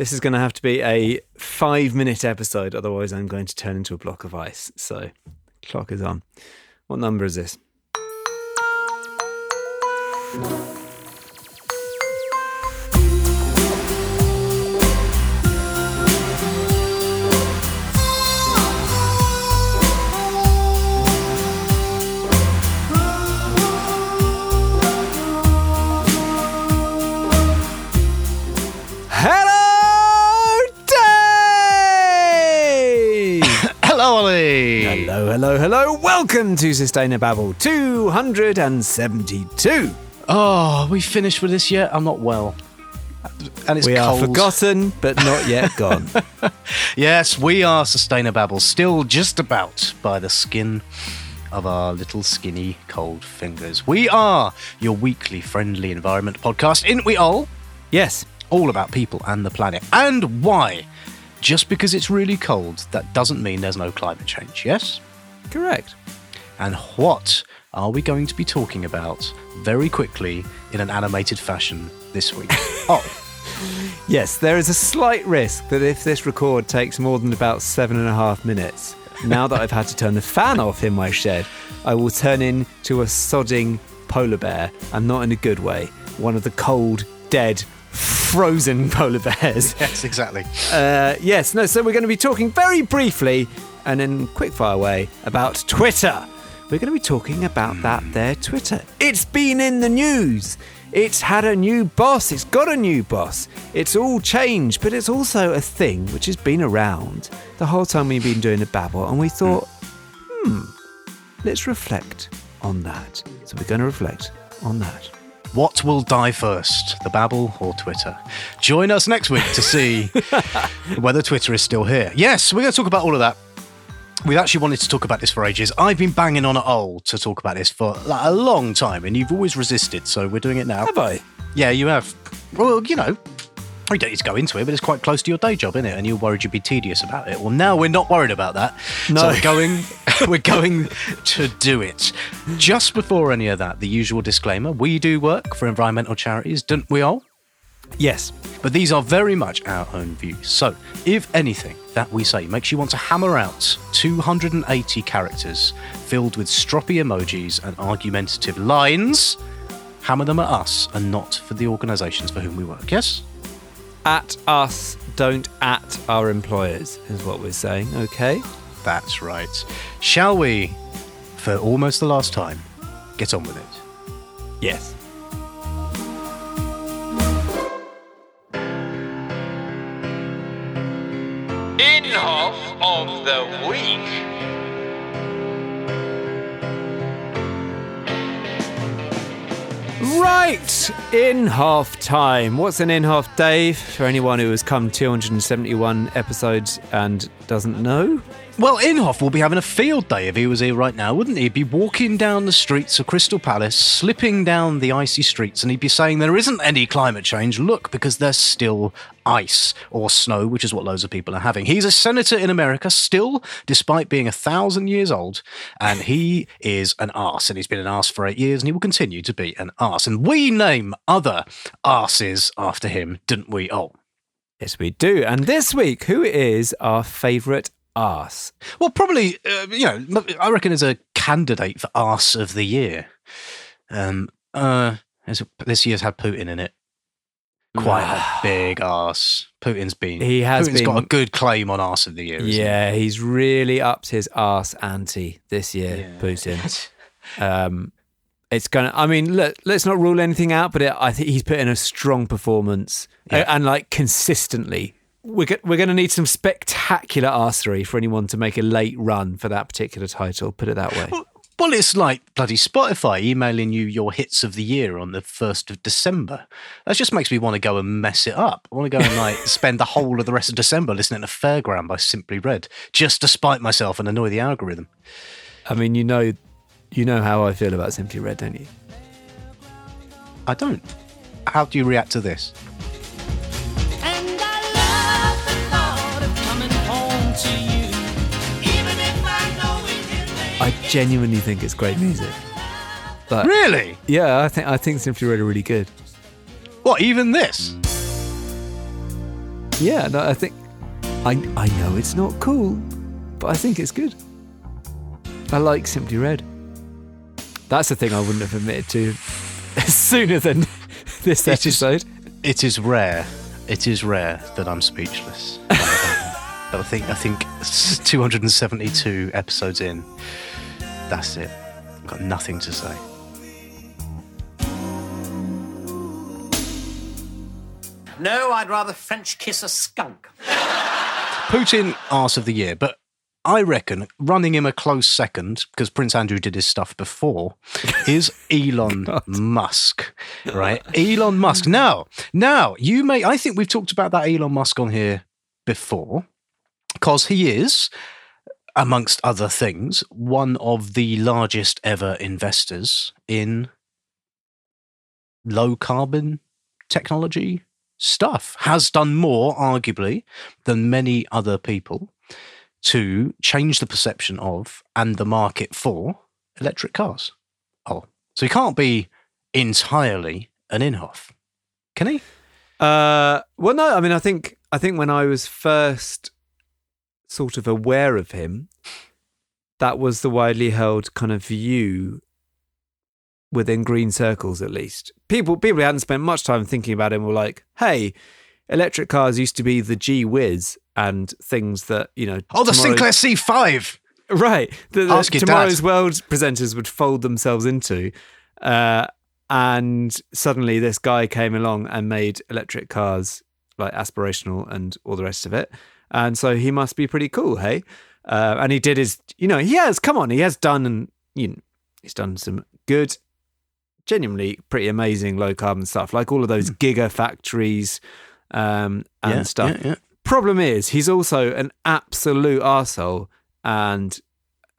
This is going to have to be a five minute episode, otherwise, I'm going to turn into a block of ice. So, clock is on. What number is this? Welcome to Sustainababble 272. Oh, we finished with this yet? I'm not well. And it's we cold. are forgotten, but not yet gone. Yes, we are Sustainababble, still just about by the skin of our little skinny cold fingers. We are your weekly friendly environment podcast, ain't we all? yes, All about people and the planet. And why? Just because it's really cold, that doesn't mean there's no climate change, yes? Correct. And what are we going to be talking about very quickly in an animated fashion this week? oh, Yes, there is a slight risk that if this record takes more than about seven and a half minutes, now that I've had to turn the fan off in my shed, I will turn into a sodding polar bear, and not in a good way. One of the cold, dead, frozen polar bears. yes, exactly. Uh, yes, no, so we're going to be talking very briefly and in quickfire way about Twitter. We're going to be talking about that there Twitter. It's been in the news. It's had a new boss. It's got a new boss. It's all changed, but it's also a thing which has been around the whole time we've been doing the babble. And we thought, hmm, let's reflect on that. So we're going to reflect on that. What will die first, the Babble or Twitter? Join us next week to see whether Twitter is still here. Yes, we're going to talk about all of that. We've actually wanted to talk about this for ages. I've been banging on at Old to talk about this for like, a long time, and you've always resisted, so we're doing it now. Have I? Yeah, you have. Well, you know, you don't need to go into it, but it's quite close to your day job, isn't it? And you're worried you'd be tedious about it. Well, now we're not worried about that. No. So we're going, we're going to do it. Just before any of that, the usual disclaimer: we do work for environmental charities, don't we all? Yes. But these are very much our own views. So, if anything that we say makes you want to hammer out 280 characters filled with stroppy emojis and argumentative lines, hammer them at us and not for the organisations for whom we work, yes? At us, don't at our employers, is what we're saying, okay? That's right. Shall we, for almost the last time, get on with it? Yes. Of the week. Right, Inhofe time. What's an Inhofe, Dave? For anyone who has come 271 episodes and doesn't know, Well, Inhofe will be having a field day if he was here right now, wouldn't he? He'd be walking down the streets of Crystal Palace, slipping down the icy streets, and he'd be saying there isn't any climate change. Look, because there's still ice or snow, which is what loads of people are having. He's a senator in America still, despite being a thousand years old, and he is an arse, and he's been an arse for eight years, and he will continue to be an arse. And we name other arses after him, didn't we? Oh. yes, we do. And this week, who is our favourite arse? Well, probably, uh, you know, I reckon as a candidate for arse of the year. Um, uh, this year's had Putin in it. Quite a big arse. Putin's been. He has Putin's got a good claim on arse of the year. Yeah, he's really upped his arse ante this year. Yeah. Putin. Um, it's gonna. I mean, let, let's not rule anything out, but it, I think he's put in a strong performance Yeah. uh, and like consistently. We're go- we're going to need some spectacular arsery for anyone to make a late run for that particular title. Put it that way. Well, it's like bloody Spotify emailing you your hits of the year on the 1st of December. That just makes me want to go and mess it up. I want to go and like spend the whole of the rest of December listening to Fairground by Simply Red just to spite myself and annoy the algorithm. I mean, you know, you know how I feel about Simply Red, don't you? I don't. How do you react to this? I genuinely think it's great music. But Really? yeah, I think I think Simply Red are really good. What, even this? Yeah, no, I think I I know it's not cool, but I think it's good. I like Simply Red. That's the thing I wouldn't have admitted to sooner than this It is- episode. It is rare. It is rare that I'm speechless. but I think I think 272 episodes in, that's it. I've got nothing to say. No, I'd rather French kiss a skunk. Putin arse of the year, but I reckon running him a close second because Prince Andrew did his stuff before is Elon Musk, right? Elon Musk. Now, now you may. I think we've talked about that Elon Musk on here before because he is, amongst other things, one of the largest ever investors in low carbon technology stuff. Has done more, arguably, than many other people to change the perception of and the market for electric cars. Oh, so he can't be entirely an Inhofe, can he? Uh, well, no, I mean, I think I think when I was first sort of aware of him, that was the widely held kind of view within green circles, at least. People people who hadn't spent much time thinking about him were like, "Hey, electric cars used to be the G whiz and things that you know." Oh, the Sinclair C5. right that Ask your dad. tomorrow's world presenters would fold themselves into uh, and suddenly this guy came along and made electric cars like aspirational and all the rest of it and so he must be pretty cool hey uh, and he did his you know he has come on he has done and you know, he's done some good genuinely pretty amazing low carbon stuff like all of those giga factories um, and Hmm. Yeah, stuff yeah, yeah. problem is he's also an absolute arsehole and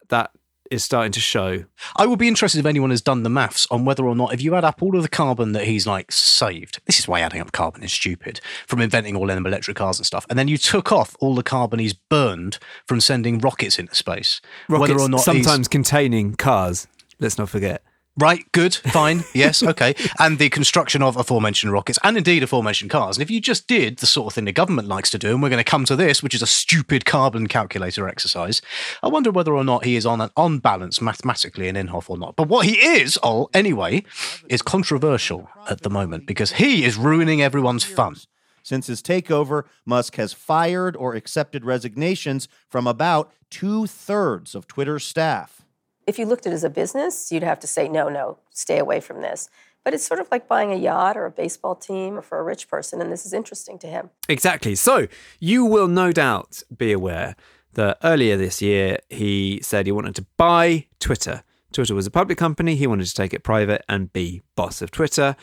that is starting to show. I would be interested if anyone has done the maths on whether or not, if you add up all of the carbon that he's like saved, this is why adding up carbon is stupid, from inventing all them electric cars and stuff, and then you took off all the carbon he's burned from sending rockets into space, rockets whether or not sometimes containing cars let's not forget Right, good, fine, yes, okay. And the construction of aforementioned rockets and indeed aforementioned cars. And if you just did the sort of thing the government likes to do, and we're going to come to this, which is a stupid carbon calculator exercise, I wonder whether or not he is on an on balance mathematically in Inhofe or not. But what he is, oh, anyway, is controversial at the moment because he is ruining everyone's fun. Since his takeover, Musk has fired or accepted resignations from about two thirds of Twitter's staff. If you looked at it as a business, you'd have to say, no, no, stay away from this. But it's sort of like buying a yacht or a baseball team or for a rich person, and this is interesting to him. exactly. So you will no doubt be aware that earlier this year he said he wanted to buy twitter. Twitter was a public company. He wanted to take it private and be boss of twitter.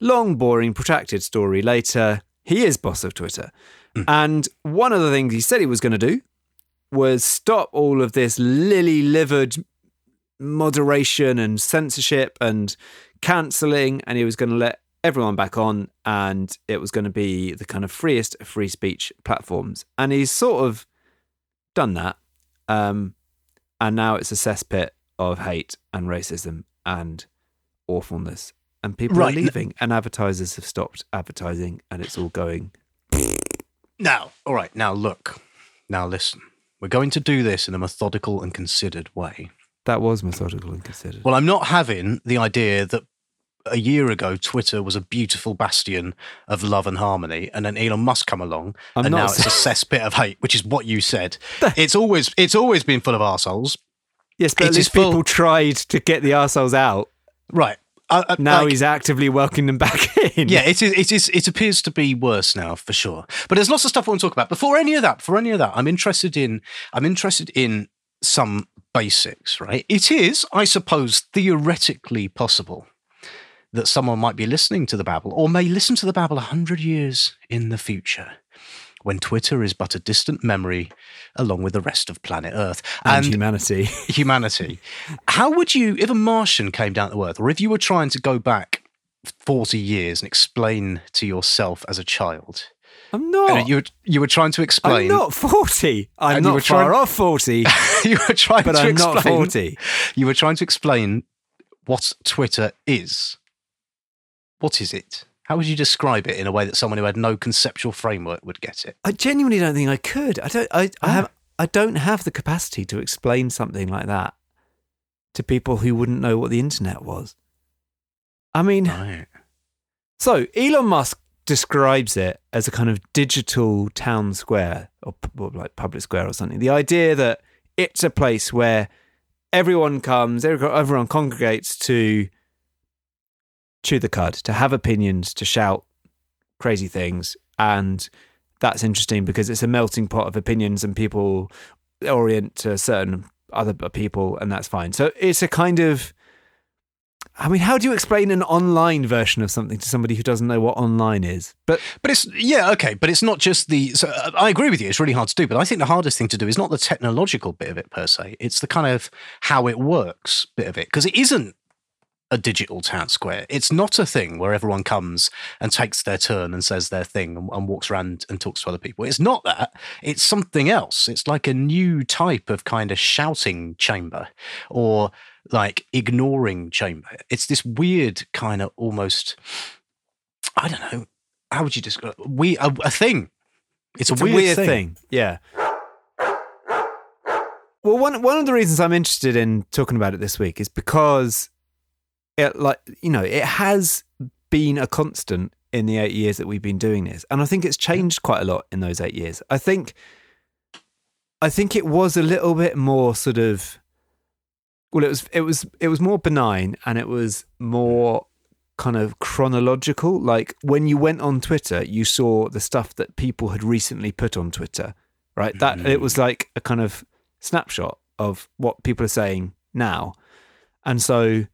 Long boring protracted story later he is boss of twitter. Hmm. And one of the things he said he was going to do was stop all of this lily livered moderation and censorship and cancelling, and he was going to let everyone back on, and it was going to be the kind of freest free speech platforms. And he's sort of done that, um, and now it's a cesspit of hate and racism and awfulness, and people Right. are leaving, and advertisers have stopped advertising, and it's all going. Now, all right, now look, now listen. We're going to do this in a methodical and considered way. That was methodical and considered. Well, I'm not having the idea that a year ago Twitter was a beautiful bastion of love and harmony, and then Elon Musk come along, I'm and now it's a cesspit of hate, which is what you said. it's always it's always been full of arseholes. yes, but it at least full- people tried to get the arseholes out. Right. Uh, uh, Now like- he's actively welcoming them back in. Yeah, it is. It is. It appears to be worse now, for sure. But there's lots of stuff I want to talk about. Before any of that, before any of that, I'm interested in. I'm interested in some basics. Right. It is, I suppose, theoretically possible that someone might be listening to the babble, or may listen to the babble a hundred years in the future, when Twitter is but a distant memory, along with the rest of planet Earth and, humanity. humanity. How would you, if a Martian came down to Earth, or if you were trying to go back 40 years and explain to yourself as a child, I'm not. and you, were, you were trying to explain. I'm not 40. I'm And you were not far trying- off 40, you were trying but to I'm explain, not 40. you were trying to explain what Twitter is. What is it? How would you describe it in a way that someone who had no conceptual framework would get it? I genuinely don't think I could. I don't. I, I ah. have. I don't have the capacity to explain something like that to people who wouldn't know what the internet was. I mean, Right. so Elon Musk describes it as a kind of digital town square or, or like public square or something. The idea that it's a place where everyone comes, everyone everyone congregates to chew the cud, to have opinions, to shout crazy things, and that's interesting because it's a melting pot of opinions and people orient to certain other people, and that's fine. So it's a kind of I mean, how do you explain an online version of something to somebody who doesn't know what online is? But But it's yeah okay, but it's not just the. So uh, I agree with you. It's really hard to do. But I think the hardest thing to do is not the technological bit of it per se. It's the kind of how it works bit of it because it isn't a digital town square. It's not a thing where everyone comes and takes their turn and says their thing and, and walks around and talks to other people. It's not that. It's something else. It's like a new type of kind of shouting chamber or like ignoring chamber. It's this weird kind of almost. I don't know. How would you describe we a, a thing? It's, it's a weird, thing. Yeah. Well, one one of the reasons I'm interested in talking about it this week is because it, like you know, it has been a constant in the eight years that we've been doing this, and I think it's changed quite a lot in those eight years. I think, I think it was a little bit more sort of, well, it was it was it was more benign, and it was more kind of chronological. Like when you went on Twitter, you saw the stuff that people had recently put on Twitter, right? That it was mm. like a kind of snapshot of what people are saying now. And so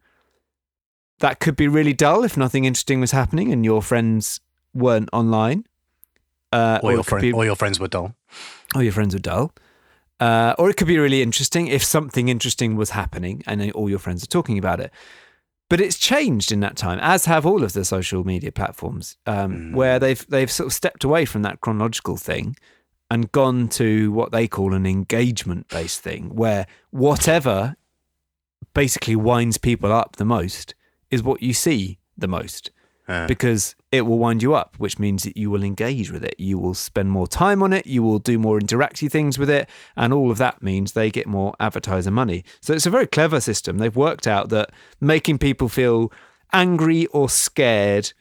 that could be really dull if nothing interesting was happening and your friends weren't online. Uh, Or, it your friend, be- or your friends were dull. or your friends are dull. Uh, or it could be really interesting if something interesting was happening and all your friends are talking about it. But it's changed in that time, as have all of the social media platforms, um, where they've they've sort of stepped away from that chronological thing and gone to what they call an engagement based thing, where whatever basically winds people up the most is what you see the most Uh, because it will wind you up, which means that you will engage with it. You will spend more time on it. You will do more interactive things with it. And all of that means they get more advertiser money. So it's a very clever system. They've worked out that making people feel angry or scared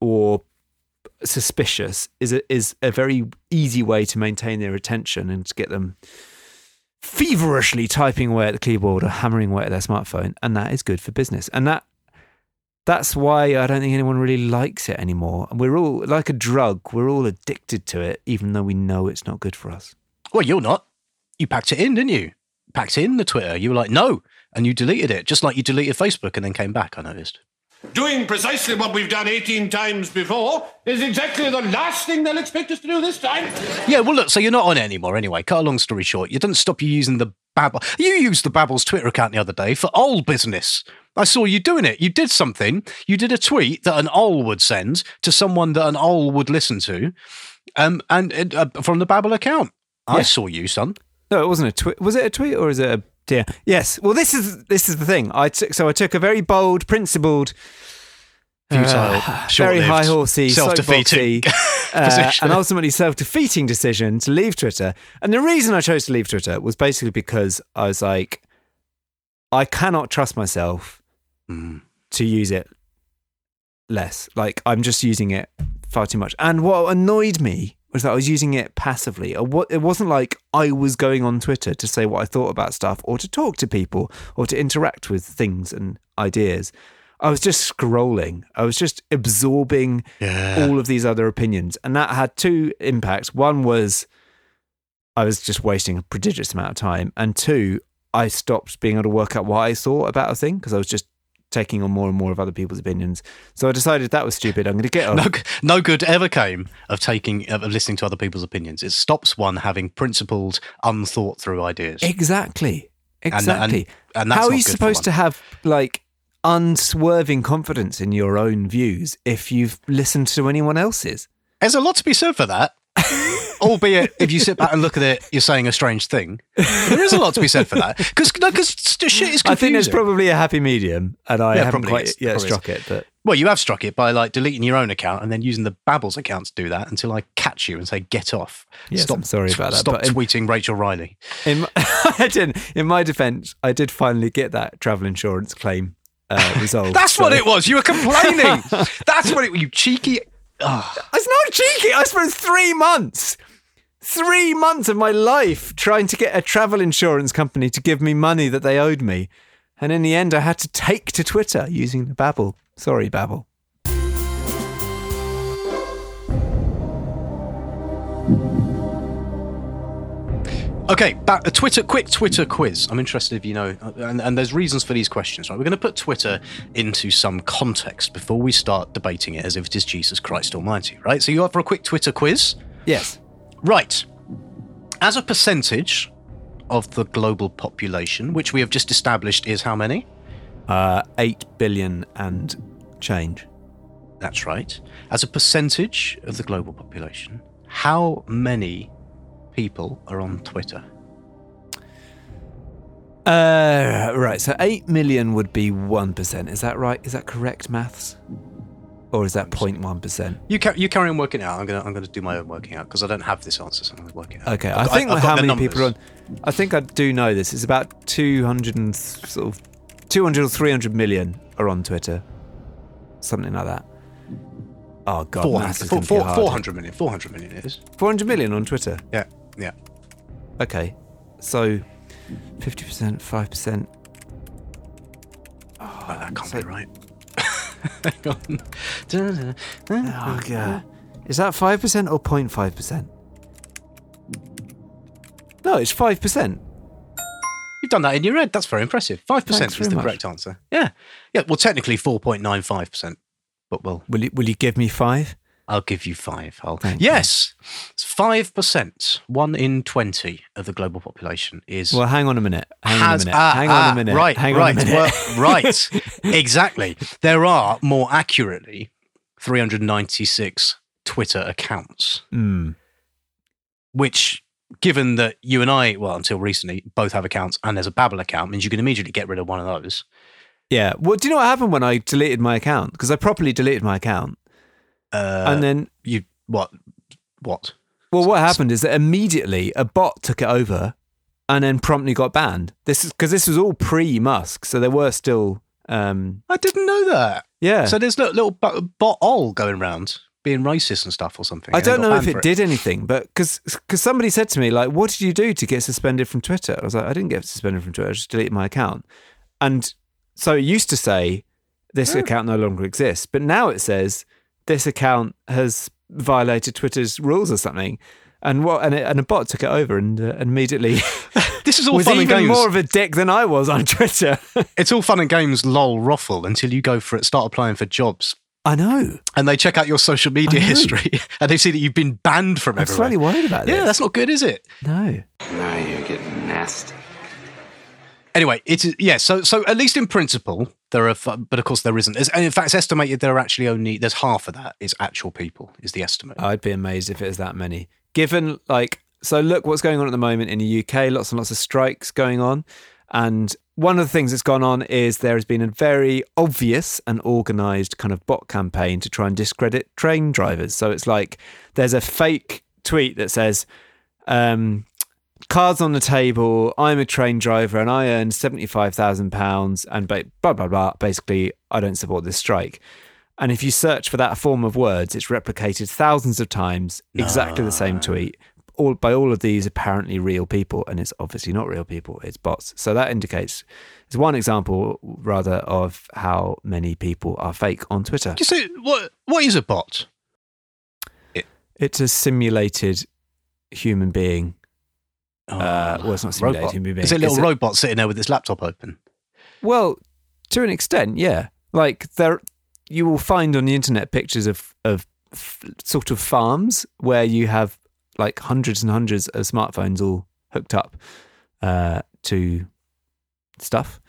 or suspicious is a, is a very easy way to maintain their attention and to get them feverishly typing away at the keyboard or hammering away at their smartphone. And that is good for business. And that that's why I don't think anyone really likes it anymore. And we're all like a drug, we're all addicted to it, even though we know it's not good for us. well, you're not. You packed it in, didn't you? Packed in the Twitter. You were like, no, and you deleted it, just like you deleted Facebook and then came back. I noticed. Doing precisely what we've done 18 times before is exactly the last thing they'll expect us to do this time. Yeah, well, look, so you're not on it anymore anyway. Cut a long story short, you didn't stop you using the Babble. You used the Babble's Twitter account the other day for owl business. I saw you doing it. You did something. You did a tweet that an owl would send to someone that an owl would listen to, um, and it, uh, from the Babble account. I Yeah. saw you, son. No, it wasn't a tweet. Was it a tweet or is it a yeah? Yes. Well, this is this is the thing. I took so I took a very bold, principled, Futile, uh, very high horsey, self-defeating uh, and ultimately self-defeating decision to leave Twitter. And the reason I chose to leave Twitter was basically because I was like, I cannot trust myself Mm. to use it less. Like I'm just using it far too much. And what annoyed me was that I was using it passively. It wasn't like I was going on Twitter to say what I thought about stuff or to talk to people or to interact with things and ideas. I was just scrolling. I was just absorbing Yeah. all of these other opinions. And that had two impacts. One was I was just wasting a prodigious amount of time. And two, I stopped being able to work out what I thought about a thing because I was just taking on more and more of other people's opinions. So I decided that was stupid. I'm going to get on. No, no good ever came of taking of listening to other people's opinions. It stops one having principled, unthought through ideas. Exactly. and- Exactly. and that's How are you supposed to have like unswerving confidence in your own views if you've listened to anyone else's? There's a lot to be said for that. Albeit, if you sit back and look at it, you're saying a strange thing. There is a lot to be said for that because because shit is confusing. I think there's probably a happy medium, and I Yeah, haven't quite is. yet Probably struck it. But Well, you have struck it by like deleting your own account and then using the Babbles account to do that until I catch you and say get off. Yes, I'm sorry about that, Stop but in- tweeting Rachel Riley. In my, I didn't. In my defence, I did finally get that travel insurance claim uh, resolved. That's what it was. You were complaining. That's what it. You cheeky. It's not cheeky. I spent three months, three months of my life trying to get a travel insurance company to give me money that they owed me, and in the end, I had to take to Twitter using the Babble. Sorry, Babble. Okay, back a Twitter quick Twitter quiz. I'm interested if you know, and, and there's reasons for these questions. Right, we're going to put Twitter into some context before we start debating it as if it is Jesus Christ Almighty. Right. So you up for a quick Twitter quiz? Yes. Right. As a percentage of the global population, which we have just established is how many? Uh, eight billion and change. That's right. As a percentage of the global population, how many people are on Twitter? Uh, right. So eight million would be one percent. Is that right? Is that correct maths? Or is that 0.1 percent? You, ca- you carry on working out. I'm gonna I'm gonna do my own working out because I don't have this answer, so I'm gonna work it out. Okay, I've I got- think I've got how the many people are on. I think I do know this. It's about two hundred and sort of two hundred or three hundred million are on Twitter, something like that. Oh god, Four maths is gonna be hard. 400 million. 400 million it is. 400 million on Twitter. Yeah, yeah. Okay, so fifty percent, five percent. Oh, that can't so- be right. Hang on. Oh god, is that five percent or 0.5 percent? No, it's five percent. You've done that in your head. That's very impressive. Five percent Thanks is the much. correct answer. Yeah, yeah. Well, technically four point nine five percent, but well, Will you will you give me five? I'll give you five. I'll, Thank yes, it's five percent. One in twenty of the global population is Well, hang on a minute. Hang on a has minute. ah, hang on ah, a minute. Right, hang right, on a minute. well, right. exactly. There are more accurately 396 Twitter accounts, Hmm. which, given that you and I, well, until recently, both have accounts and there's a Babble account, means you can immediately get rid of one of those. Yeah. Well, do you know what happened when I deleted my account? Because I properly deleted my account, Uh, and then you what? What? well, what happened is that immediately a bot took it over, and then promptly got banned. This is because this was all pre Musk, so there were still. Um, I didn't know that. yeah. So there's little, little bo- bot all going around being racist and stuff or something. I don't know if banned it did anything, but because somebody said to me like, "What did you do to get suspended from Twitter?" I was like, "I didn't get suspended from Twitter. I just deleted my account." And so it used to say this account no longer exists, but now it says this account has violated Twitter's rules or something. And what? And, it, and a bot took it over and, uh, and immediately This is all was fun and even games. more of a dick than I was on Twitter. It's all fun and games, lol, ruffle, until you go for it, start applying for jobs, I know. and they check out your social media history, and they see that you've been banned from I'm everywhere. slightly worried about that. yeah, that's not good, is it? no. Now you're getting nasty. Anyway, it is yeah. So, so at least in principle, there are, but of course there isn't. And in fact, it's estimated there are actually only there's half of that is actual people is the estimate. I'd be amazed if it is that many. Given like so look what's going on at the moment in the UK, lots and lots of strikes going on. And one of the things that's gone on is there has been a very obvious and organized kind of bot campaign to try and discredit train drivers. So it's like there's a fake tweet that says, um, cards on the table, I'm a train driver and I earn £75,000 and ba- blah, blah, blah. Basically, I don't support this strike. And if you search for that form of words, it's replicated thousands of times, exactly the same tweet, all by all of these apparently real people, and it's obviously not real people; it's bots. So that indicates it's one example, rather, of how many people are fake on Twitter. Say, what what is a bot? It's a simulated human being. Uh, well, it's not simulated human being. It's a little It's a- robot sitting there with its laptop open. Well, to an extent, yeah. Like there, you will find on the internet pictures of of f- sort of farms where you have like hundreds and hundreds of smartphones all hooked up uh, to stuff.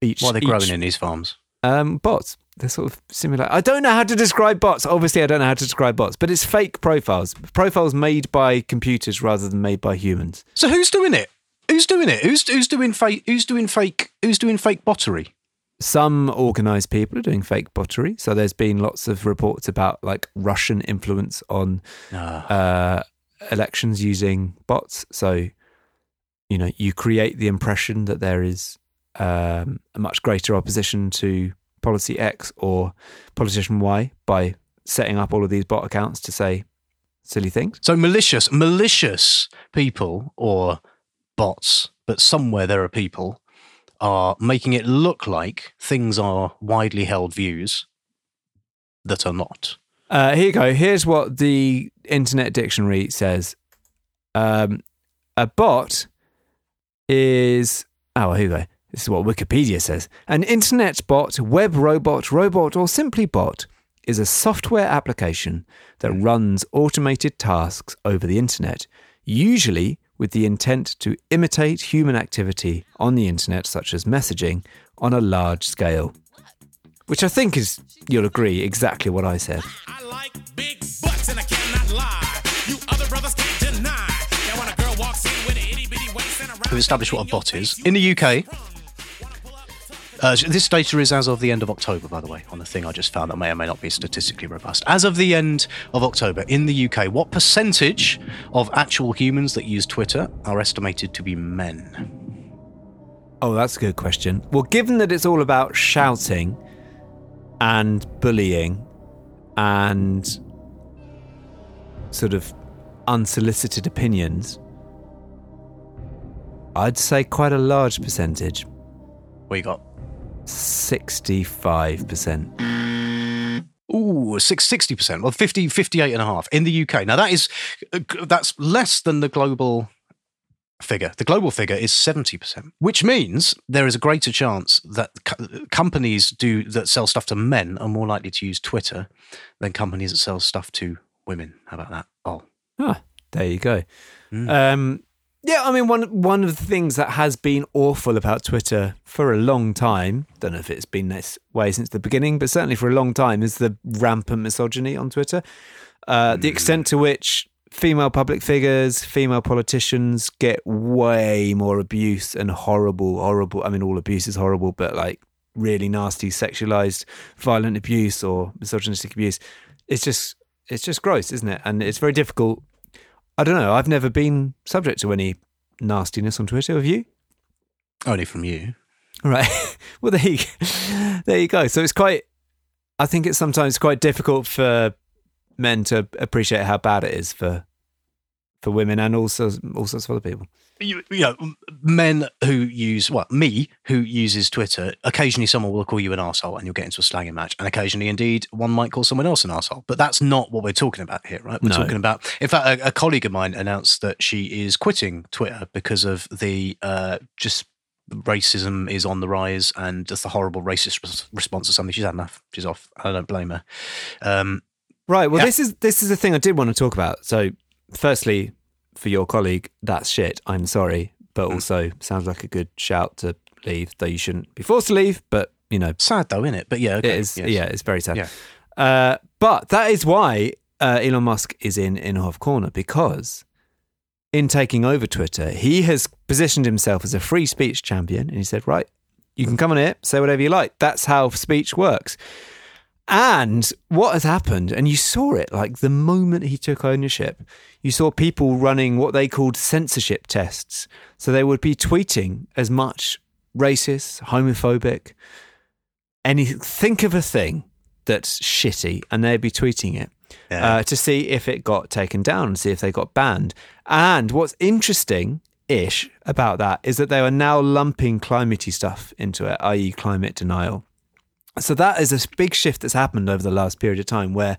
Each What are they growing in these farms? Um, bots. They're sort of similar. I don't know how to describe bots. Obviously, I don't know how to describe bots, but it's fake profiles. Profiles made by computers rather than made by humans. So who's doing it? Who's doing it? Who's who's doing fake? Who's doing fake? Who's doing fake bottery? some organized people are doing fake bottery. So there's been lots of reports about like Russian influence on uh, elections using bots. So, you know, you create the impression that there is um, a much greater opposition to policy X or politician Y by setting up all of these bot accounts to say silly things. So malicious, malicious people or bots, but somewhere there are people are making it look like things are widely held views that are not. Uh, here you go. Here's what the Internet Dictionary says. Um, a bot is oh, here you go. This is what Wikipedia says. An internet bot, web robot, robot, or simply bot is a software application that runs automated tasks over the internet, usually with the intent to imitate human activity on the internet, such as messaging, on a large scale. Which I think is, you'll agree, exactly what I said. I like big butts and I cannot lie. You other brothers can't deny that when a girl walks in with an itty bitty waist and a We've established what a bot is. In the UK, uh, this data is as of the end of October, by the way, on the thing I just found that may or may not be statistically robust. As of the end of October, in the UK, what percentage of actual humans that use Twitter are estimated to be men? Oh, that's a good question. Well, given that it's all about shouting and bullying and sort of unsolicited opinions, I'd say quite a large percentage. You got? 65%. Ooh, six, 60%. Well, 50, 58 and a half in the UK. Now, that is, uh, that's less than the global figure. The global figure is 70%, which means there is a greater chance that co- companies do that sell stuff to men are more likely to use Twitter than companies that sell stuff to women. How about that? Oh, Ah, there you go. Um, yeah, I mean one one of the things that has been awful about Twitter for a long time, don't know if it's been this way since the beginning, but certainly for a long time, is the rampant misogyny on Twitter. Uh, The extent to which female public figures, female politicians get way more abuse and horrible, horrible. I mean, all abuse is horrible, but like really nasty, sexualized, violent abuse or misogynistic abuse. It's just, it's just gross, isn't it? And it's very difficult. I don't know. I've never been subject to any nastiness on Twitter. Have you? only from you. Right. well, there you, there you go. So it's quite. I think it's sometimes quite difficult for men to appreciate how bad it is for for women and also all sorts of other people. You, you know, men who use, well, me who uses Twitter, occasionally someone will call you an arsehole and you'll get into a slanging match. And occasionally, indeed, one might call someone else an arsehole. But that's not what we're talking about here, right? We're No. talking about, in fact, a, a colleague of mine announced that she is quitting Twitter because of the uh, just racism is on the rise and just the horrible racist res- response to something. She's had enough. She's off. I don't blame her. Um, Right. Well, Yeah. this is this is the thing I did want to talk about. So, firstly, for your colleague, that's shit. I'm sorry, but also sounds like a good shout to leave, though you shouldn't be forced to leave. But you know, sad though, isn't it? But yeah, okay, it is. yes. Yeah, it's very sad. Yeah. Uh, but that is why uh, Elon Musk is in Inhofe Corner because in taking over Twitter, he has positioned himself as a free speech champion, and he said, "Right, you can come on here, say whatever you like. That's how speech works." And what has happened, and you saw it like the moment he took ownership, you saw people running what they called censorship tests. So they would be tweeting as much racist, homophobic, any think of a thing that's shitty, and they'd be tweeting it uh, to see if it got taken down and see if they got banned. And what's interesting ish about that is that they are now lumping climatey stuff into it, i.e., climate denial. So that is a big shift that's happened over the last period of time where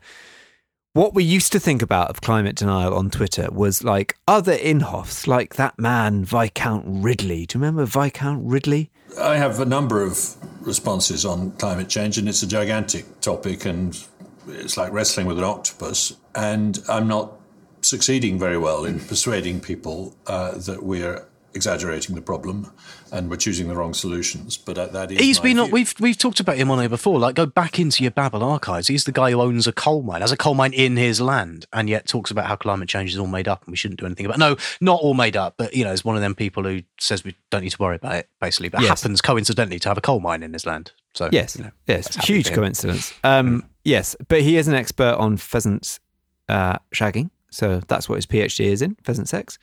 what we used to think about of climate denial on Twitter was like other Inhofes, like that man Viscount Ridley. Do you remember Viscount Ridley? I have a number of responses on climate change, and it's a gigantic topic, and it's like wrestling with an octopus. And I'm not succeeding very well in persuading people uh, that we're exaggerating the problem and we're choosing the wrong solutions. But uh, that is He's my been on. view. We've we've talked about him on here before. Like, go back into your Babble archives. He's the guy who owns a coal mine, has a coal mine in his land, and yet talks about how climate change is all made up and we shouldn't do anything about. It. No, not all made up, but you know, is one of them people who says we don't need to worry about it, basically. But Yes. happens coincidentally to have a coal mine in his land. So Yes, you know, yes, huge coincidence. Um, yes, but he is an expert on pheasants uh, shagging, so that's what his PhD is in pheasant sex.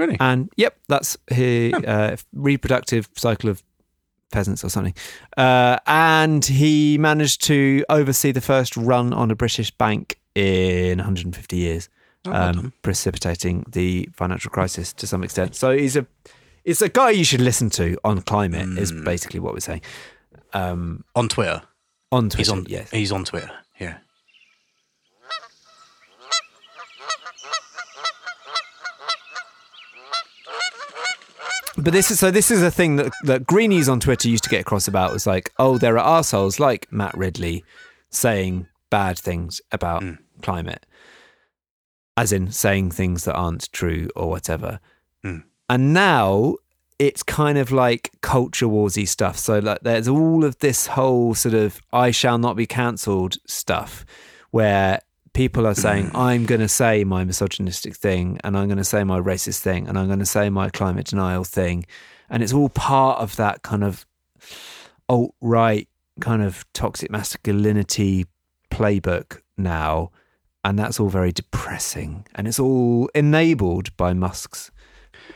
Really? And yep, that's his uh, reproductive cycle of pheasants or something. Uh, and he managed to oversee the first run on a British bank in 150 years, Oh, well um, precipitating the financial crisis to some extent. So he's a it's a guy you should listen to on climate. Is Hmm. basically what we're saying. Um, on Twitter. on Twitter, He's on. yes. He's on Twitter. Yeah. But this is so. This is a thing that that greenies on Twitter used to get across about was like, oh, there are assholes like Matt Ridley saying bad things about Mm. climate, as in saying things that aren't true or whatever. Mm. And now it's kind of like culture warsy stuff. So like, there's all of this whole sort of "I shall not be cancelled" stuff, where people are saying, I'm going to say my misogynistic thing, and I'm going to say my racist thing, and I'm going to say my climate denial thing. And it's all part of that kind of alt right, kind of toxic masculinity playbook now. And that's all very depressing. And it's all enabled by Musk's,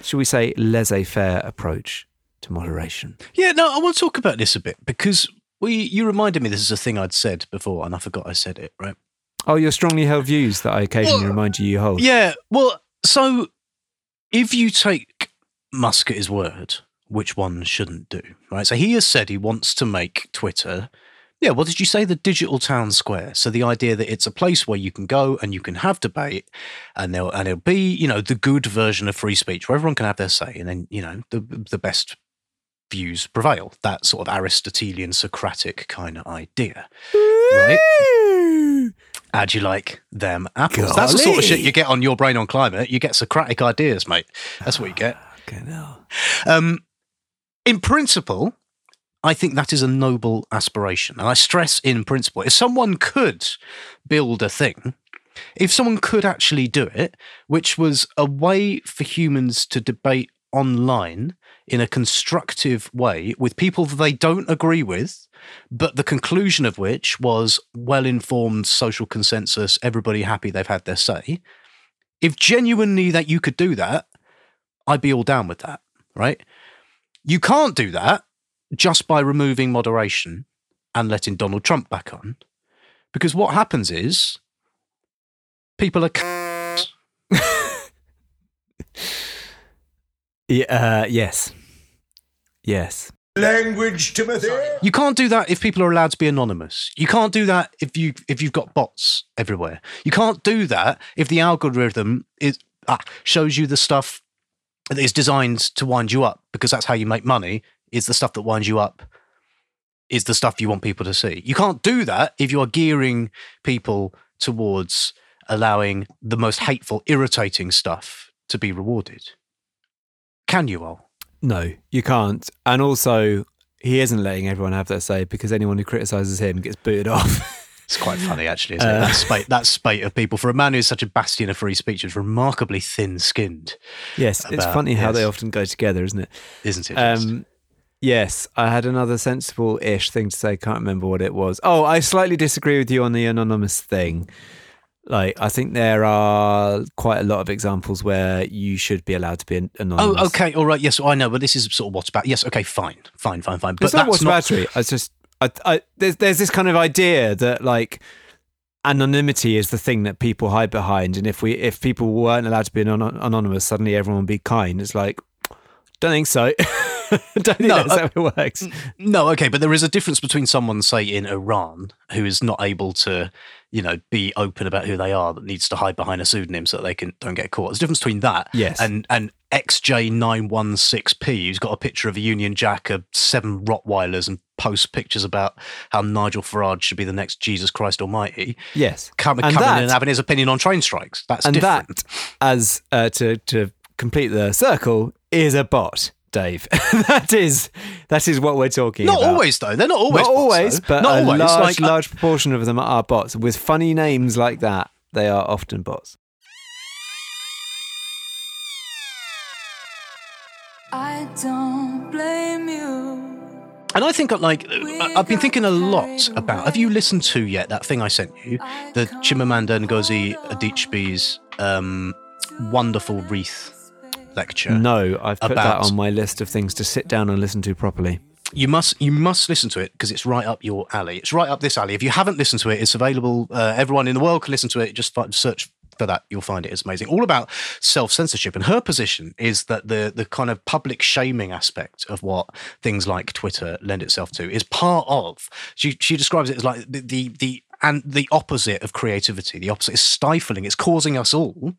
shall we say, laissez faire approach to moderation. Yeah, no, I want to talk about this a bit because we you reminded me this is a thing I'd said before and I forgot I said it, right? Oh, your strongly held views that I occasionally remind you you hold. Yeah, well, so if you take Musk at his word, which one shouldn't do, right? So he has said he wants to make Twitter, yeah, what did you say? The digital town square. So the idea that it's a place where you can go and you can have debate and there'll, and it'll be, you know, the good version of free speech where everyone can have their say and then, you know, the, the best views prevail. That sort of Aristotelian Socratic kind of idea, right? How'd you like them apples? That's the sort of shit you get on your brain on climate. You get Socratic ideas, mate. That's what you get. Fucking hell. Um, in principle, I think that is a noble aspiration. And I stress in principle, if someone could build a thing, if someone could actually do it, which was a way for humans to debate online in a constructive way with people that they don't agree with, but the conclusion of which was well informed social consensus, everybody happy they've had their say. If genuinely that you could do that, I'd be all down with that, right? You can't do that just by removing moderation and letting Donald Trump back on. Because what happens is people are c- Yeah, uh, yes. Yes. Language, Timothy. You can't do that if people are allowed to be anonymous. You can't do that if you if you've got bots everywhere. You can't do that if the algorithm is ah, shows you the stuff that is designed to wind you up because that's how you make money. Is the stuff that winds you up is the stuff you want people to see. You can't do that if you are gearing people towards allowing the most hateful, irritating stuff to be rewarded. Can you, Al? No, you can't. And also, he isn't letting everyone have their say because anyone who criticizes him gets booted off. It's quite funny, actually, isn't Uh, it? That spate, that spate of people for a man who's such a bastion of free speech is remarkably thin-skinned, yes, it's funny how they often go together, isn't it? isn't it? Um, yes, I had another sensible ish thing to say. Can't remember what it was. Oh, I slightly disagree with you on the anonymous thing. Like, I think there are quite a lot of examples where you should be allowed to be anonymous. oh, okay, all right, yes, I know, but this is sort of what's about. Yes, okay, fine, fine, fine, fine. But it's not that's what's not. It's just I, I, there's there's this kind of idea that like anonymity is the thing that people hide behind, and if we if people weren't allowed to be anon- anonymous, suddenly everyone would be kind. It's like don't think so. don't think No, that's uh, how it works. No, okay, but there is a difference between someone, say, in Iran, who is not able to, you know, be open about who they are, that needs to hide behind a pseudonym so that they can don't get caught. There's a difference between that, Yes. and and XJ916P, who's got a picture of a Union Jack, of seven Rottweilers, and posts pictures about how Nigel Farage should be the next Jesus Christ Almighty. Yes, Coming, And coming that- in and having his opinion on train strikes. That's and different. that as uh, to to complete the circle is a bot, Dave. that is that is what we're talking Not about. Not always though. They're not always. Not bots, always, though. but not a always. large, like, uh, large proportion of them are bots. With funny names like that, they are often bots. I don't blame you. And I think, like, I- I've been thinking a lot about. Have you listened to yet that thing I sent you, the Chimamanda Ngozi Adichie's um, wonderful Reith lecture? No, I've put that on my list of things to sit down and listen to properly. You must, you must listen to it because it's right up your alley. It's right up this alley. If you haven't listened to it, it's available. Uh, everyone in the world can listen to it. Just search for that, you'll find it. It's amazing. All about self censorship, and her position is that the the kind of public shaming aspect of what things like Twitter lend itself to is part of. She she describes it as like the the. the and the opposite of creativity, the opposite is stifling. It's causing us all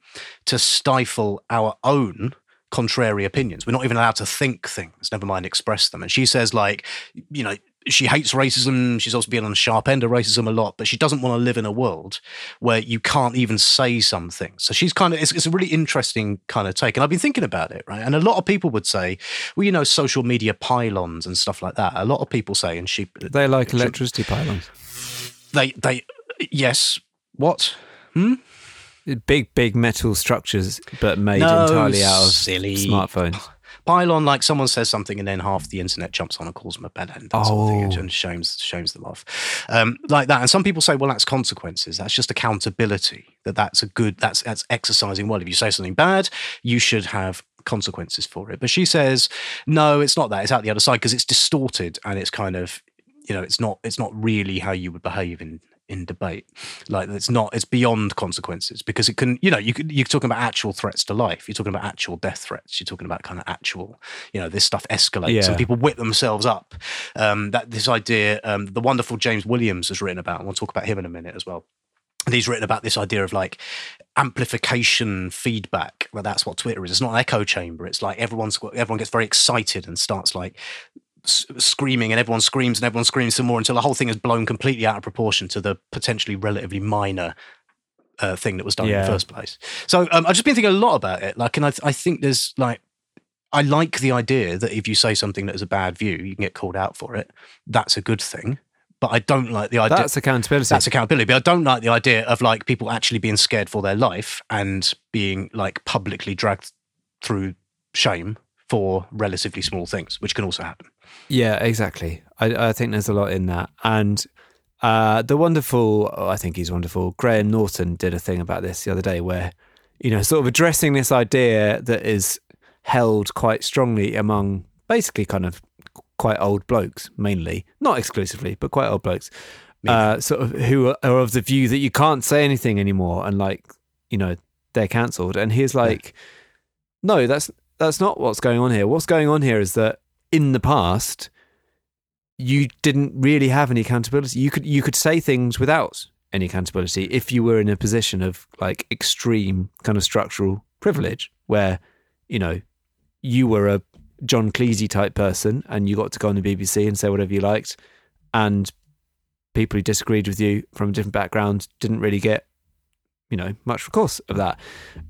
to stifle our own contrary opinions. We're not even allowed to think things, never mind express them. And she says, like, you know, she hates racism. She's also been on the sharp end of racism a lot, but she doesn't want to live in a world where you can't even say something. So she's kind of, it's, it's a really interesting kind of take. And I've been thinking about it, right? And a lot of people would say, well, you know, social media pylons and stuff like that. A lot of people say, and she, They like electricity pylons. they, they, yes, what? Hmm? Big, big metal structures, but made No, entirely out of silly. smartphones. pylon like someone says something and then half the internet jumps on and calls them a bad end that sort of Oh. and shames shames them off um, like that and some people say well that's consequences that's just accountability that that's a good that's that's exercising well if you say something bad you should have consequences for it but she says no it's not that it's out the other side because it's distorted and it's kind of you know it's not it's not really how you would behave in in debate like it's not it's beyond consequences because it can you know you could you're talking about actual threats to life you're talking about actual death threats you're talking about kind of actual you know this stuff escalates Yeah. and people whip themselves up um that this idea um the wonderful james williams has written about and we'll talk about him in a minute as well and he's written about this idea of like amplification feedback. Well, that's what Twitter is. It's not an echo chamber. It's like everyone's everyone gets very excited and starts like s- screaming, and everyone screams and everyone screams some more until the whole thing is blown completely out of proportion to the potentially relatively minor uh, thing that was done in the first place. So um, I've just been thinking a lot about it. Like, and I, I think there's like. I like the idea that if you say something that is a bad view, you can get called out for it. That's a good thing. But I don't like the idea. That's accountability. That's accountability. But I don't like the idea of like people actually being scared for their life and being like publicly dragged through shame for relatively small things, which can also happen. Yeah, exactly. I, I think there's a lot in that. And uh, the wonderful, oh, I think he's wonderful, Graham Norton did a thing about this the other day where, you know, sort of addressing this idea that is held quite strongly among basically kind of quite old blokes, mainly, not exclusively, but quite old blokes, uh, sort of who are, are of the view that you can't say anything anymore and like, you know, they're cancelled. And he's like, no, that's that's not what's going on here. What's going on here is that in the past, you didn't really have any accountability. You could you could say things without any accountability if you were in a position of like extreme kind of structural privilege, where you know you were a John Cleese type person and you got to go on the BBC and say whatever you liked, and people who disagreed with you from a different background didn't really get you know much recourse of that.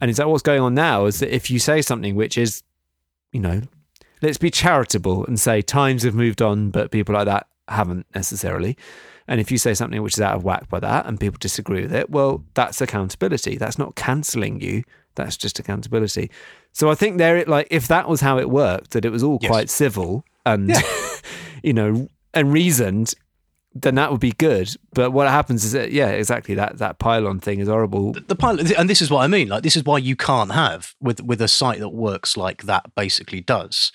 And is that what's going on now? Is that if you say something which is you know let's be charitable and say times have moved on, but people like that haven't necessarily. And if you say something which is out of whack by that and people disagree with it, well, that's accountability. That's not cancelling you. That's just accountability. So I think there, it like if that was how it worked, that it was all Yes. quite civil and you know and reasoned, then that would be good. But what happens is that yeah, exactly that that pylon thing is horrible. The pilot, and this is what I mean. Like, this is why you can't have with with a site that works like that. Basically, does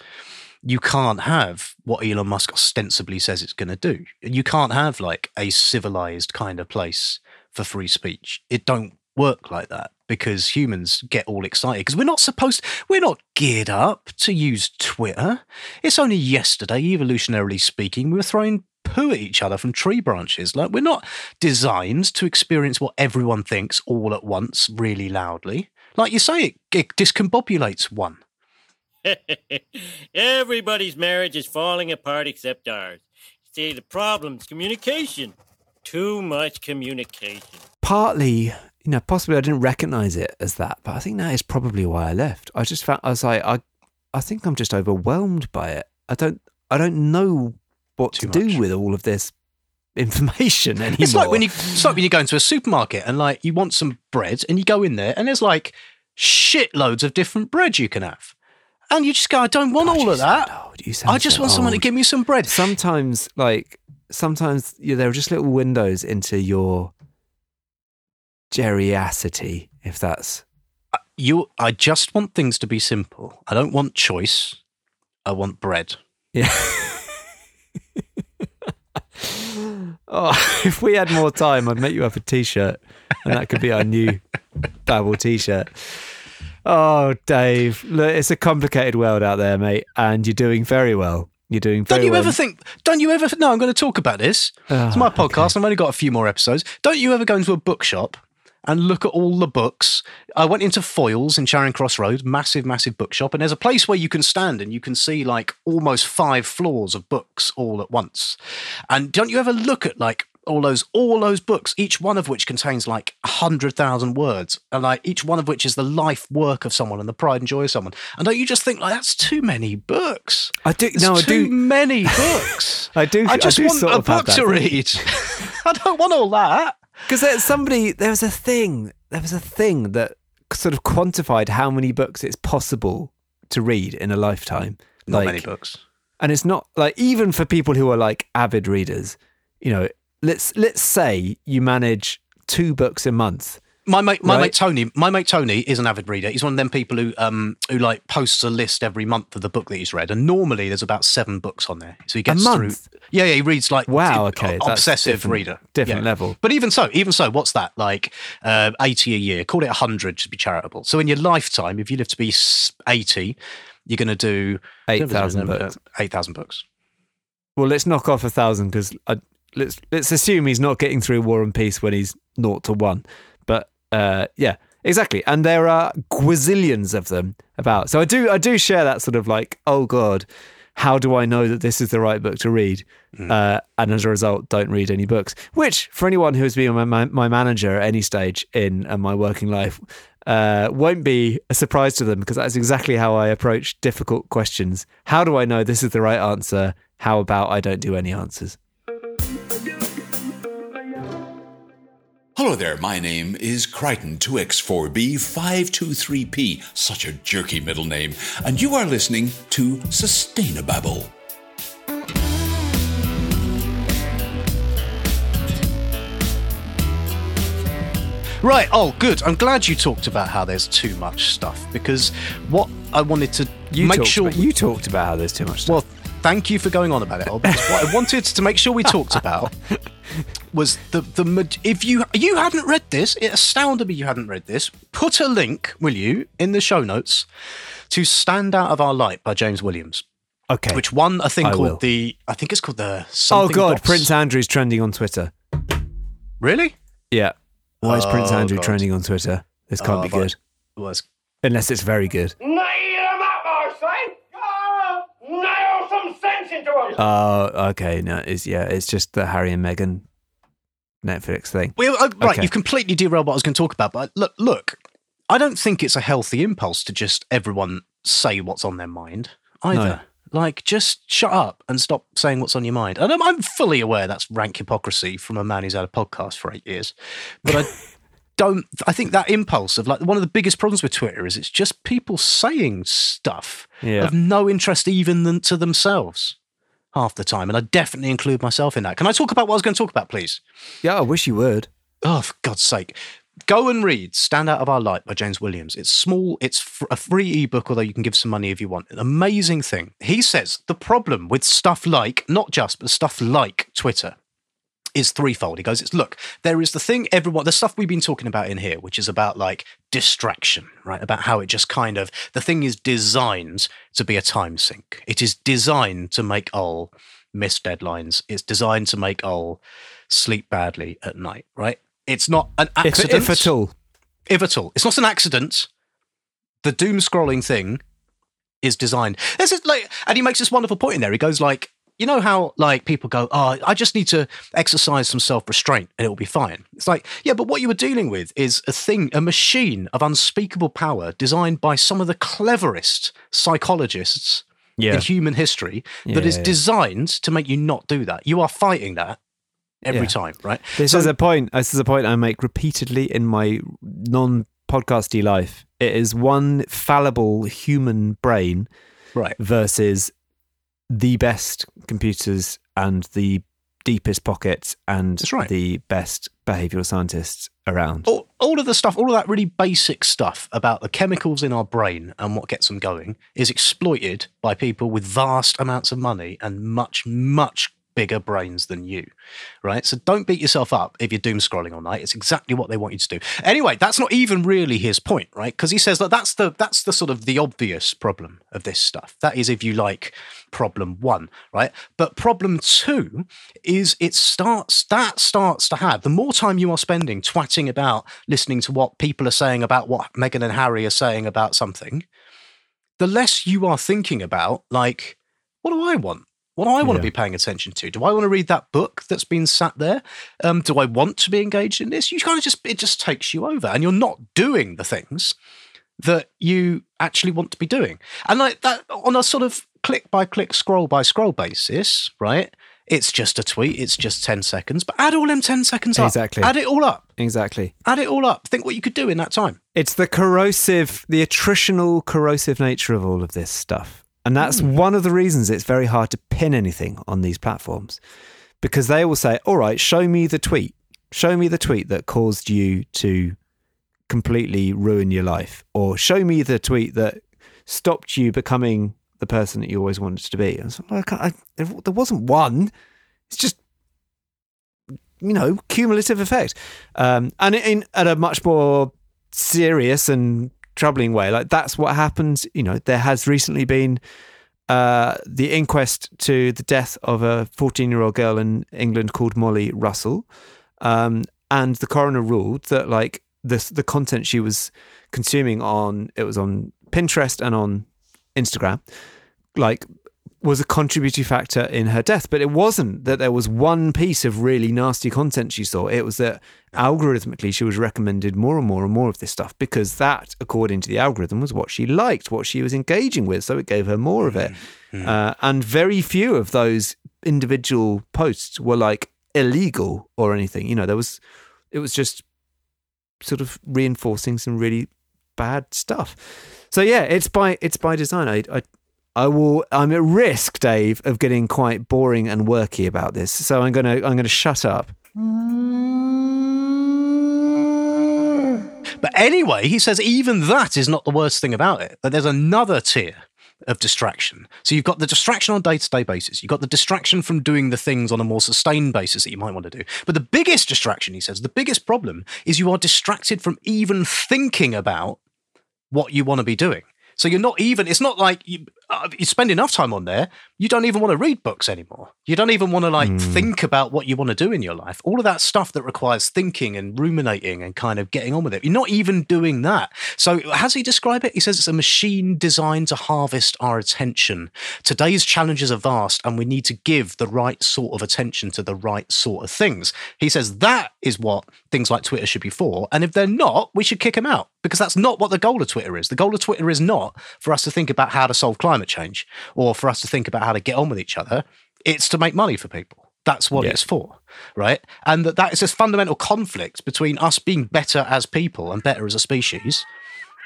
you can't have what Elon Musk ostensibly says it's going to do. You can't have like a civilized kind of place for free speech. It don't work like that because humans get all excited because we're not supposed we're not geared up to use Twitter. It's only yesterday, evolutionarily speaking, we were throwing poo at each other from tree branches. Like we're not designed to experience what everyone thinks all at once, really loudly. Like you say, it, it discombobulates one. Everybody's marriage is falling apart except ours. See, the problem's communication. Too much communication. partly, you know, possibly I didn't recognize it as that, but I think that is probably why I left. I just felt I was like, I, I think I'm just overwhelmed by it. I don't I don't know what to do with all of this information anymore. It's like when you it's like when you go into a supermarket and like you want some bread and you go in there and there's like shitloads of different bread you can have. And you just go, I don't want all of that. I just so want someone to give me some bread. sometimes like sometimes there are just little windows into your geriacity, if that's You I just want things to be simple. I don't want choice. I want bread. yeah. oh, if we had more time, I'd make you up a t-shirt, and that could be our new Babble t-shirt. Oh, Dave, look, it's a complicated world out there, mate, and you're doing very well. You're doing very Don't you well. ever think? Don't you ever? No, I'm going to talk about this. it's ah, my podcast. I've only got a few more episodes. Don't you ever go into a bookshop and look at all the books? I went into Foyles in Charing Cross Road, massive, massive bookshop, and there's a place where you can stand and you can see like almost five floors of books all at once. And don't you ever look at like all those all those books, each one of which contains like a hundred thousand words, and like each one of which is the life work of someone and the pride and joy of someone. And don't you just think like that's too many books? I do. It's no, I too do. many books. I do. I just do want a book to read. I don't want all that. Because there's somebody, there was a thing, there was a thing that sort of quantified how many books it's possible to read in a lifetime. Not like, many books. and it's not like even for people who are like avid readers, you know, let's let's say you manage two books a month. My mate, my Right. mate Tony, my mate Tony is an avid reader. He's one of them people who, um, who like posts a list every month of the book that he's read, and normally there's about seven books on there. So he gets through. Yeah, yeah, he reads like Wow, okay, obsessive different- reader, different Yeah. level. But even so, even so, what's that like? Uh, Eighty a year. Call it hundred to be charitable. So in your lifetime, if you live to be eighty, you're going to do 8,000 books. Eight thousand books. Well, let's knock off a thousand because let's let's assume he's not getting through War and Peace when he's naught to one. Uh, yeah, exactly. And there are gazillions of them about. So I do I do share that sort of like, oh god, how do I know that this is the right book to read? Uh, and as a result, don't read any books. Which, for anyone who has been my, my, my manager at any stage in uh, my working life, uh, won't be a surprise to them because that's exactly how I approach difficult questions. How do I know this is the right answer? How about I don't do any answers? Hello there, my name is Kryten 2X4B523P, such a jerky middle name, and you are listening to Sustainababble. Right. Oh, good. I'm glad you talked about how there's too much stuff because what I wanted to You make sure about, you talked about how there's too much stuff. Well, thank you for going on about it. Ol, Because what I wanted to make sure we talked about was the the if you you hadn't read this, it astounded me you hadn't read this. Put a link, will you, in the show notes to "Stand Out of Our Light" by James Williams. Okay. Which one? I think I called will. the. I think it's called the. oh god, Box. Prince Andrew's trending on Twitter. Really? Yeah. Why is Prince Oh, Andrew God. trending on Twitter? This can't Oh, be but- good. Was Unless it's very good. Nail him up, I say! Ah, nail some sense into him! Oh, okay. No, it's yeah, it's just the Harry and Meghan Netflix thing. Well, uh, right, Okay. you've completely derailed what I was going to talk about. But look, look, I don't think it's a healthy impulse to just everyone say what's on their mind either. Like, just shut up and stop saying what's on your mind. And I'm, I'm fully aware that's rank hypocrisy from a man who's had a podcast for eight years. But I don't, I think that impulse of like one of the biggest problems with Twitter is it's just people saying stuff Yeah. of no interest even than to themselves half the time. And I definitely include myself in that. Can I talk about what I was going to talk about, please? Yeah, I wish you would. Oh, for God's sake. Go and read Stand Out of Our Light by James Williams. It's small, it's a free ebook, although you can give some money if you want. An amazing thing. He says the problem with stuff like, not just, but stuff like Twitter is threefold. He goes, it's look, there is the thing everyone, the stuff we've been talking about in here, which is about like distraction, right? About how it just kind of, the thing is designed to be a time sink. It is designed to make all miss deadlines. It's designed to make all sleep badly at night, right? It's not an If, accident. if at all. If at all. It's not an accident. The doom scrolling thing is designed. This is like, and he makes this wonderful point in there. He goes like, you know how like people go, oh, I just need to exercise some self restraint and it will be fine. It's like, yeah, but what you were dealing with is a thing, a machine of unspeakable power designed by some of the cleverest psychologists Yeah. in human history that Yeah, is designed to make you not do that. You are fighting that every time, right? This So- is a point. This is a point I make repeatedly in my non-podcasty life. It is one fallible human brain, right, versus the best computers and the deepest pockets and the best behavioral scientists around. all, all of the stuff, all of that really basic stuff about the chemicals in our brain and what gets them going is exploited by people with vast amounts of money and much, much bigger brains than you, right? So don't beat yourself up if you're doom scrolling all night. It's exactly what they want you to do. Anyway, that's not even really his point, right? Because he says that that's the that's the sort of the obvious problem of this stuff. That is, if you like, problem one, right? But problem two is it starts that starts to have the more time you are spending twatting about listening to what people are saying about what Meghan and Harry are saying about something, the less you are thinking about like, what do I want? What do I want to be paying attention to? Do I want to read that book that's been sat there? Um, do I want to be engaged in this? You kind of just it just takes you over, and you're not doing the things that you actually want to be doing. And like that on a sort of click by click, scroll by scroll basis, right? It's just a tweet. It's just ten seconds, but add all them ten seconds up. Exactly. Add it all up. Exactly. Add it all up. Think what you could do in that time. It's the corrosive, the attritional corrosive nature of all of this stuff. And that's one of the reasons it's very hard to pin anything on these platforms because they will say, all right, show me the tweet. Show me the tweet that caused you to completely ruin your life, or show me the tweet that stopped you becoming the person that you always wanted to be. And I like, I, there there wasn't one. It's just you know, cumulative effect. Um, and in at a much more serious and troubling way, like that's what happens. You know, there has recently been uh, the inquest to the death of a 14 year old girl in England called Molly Russell. Um, and the coroner ruled that like the the content she was consuming on it was on Pinterest and on Instagram, like was a contributory factor in her death. But it wasn't that there was one piece of really nasty content she saw. It was that algorithmically she was recommended more and more and more of this stuff because that, according to the algorithm, was what she liked, what she was engaging with. So it gave her more of it. Uh, and very few of those individual posts were like illegal or anything. You know, there was, it was just sort of reinforcing some really bad stuff. So yeah, it's by it's by design. I, I I will. I'm at risk, Dave, of getting quite boring and worky about this. So I'm gonna I'm gonna shut up. But anyway, he says even that is not the worst thing about it. That there's another tier of distraction. So you've got the distraction on a day-to-day basis. You've got the distraction from doing the things on a more sustained basis that you might want to do. But the biggest distraction, he says, the biggest problem is you are distracted from even thinking about what you want to be doing. So you're not even. It's not like you, Uh, you spend enough time on there. You don't even want to read books anymore. You don't even want to like hmm. think about what you want to do in your life. All of that stuff that requires thinking and ruminating and kind of getting on with it. You're not even doing that. So how does he describe it? He says it's a machine designed to harvest our attention. Today's challenges are vast, and we need to give the right sort of attention to the right sort of things. He says that is what things like Twitter should be for. And if they're not, we should kick them out because that's not what the goal of Twitter is. The goal of Twitter is not for us to think about how to solve climate change or for us to think about how to get on with each other. It's to make money for people. That's what Yeah. it's for, right? And that, that is this fundamental conflict between us being better as people and better as a species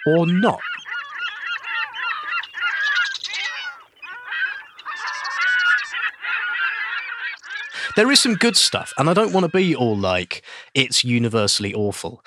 or not. There is some good stuff, and I don't want to be all like it's universally awful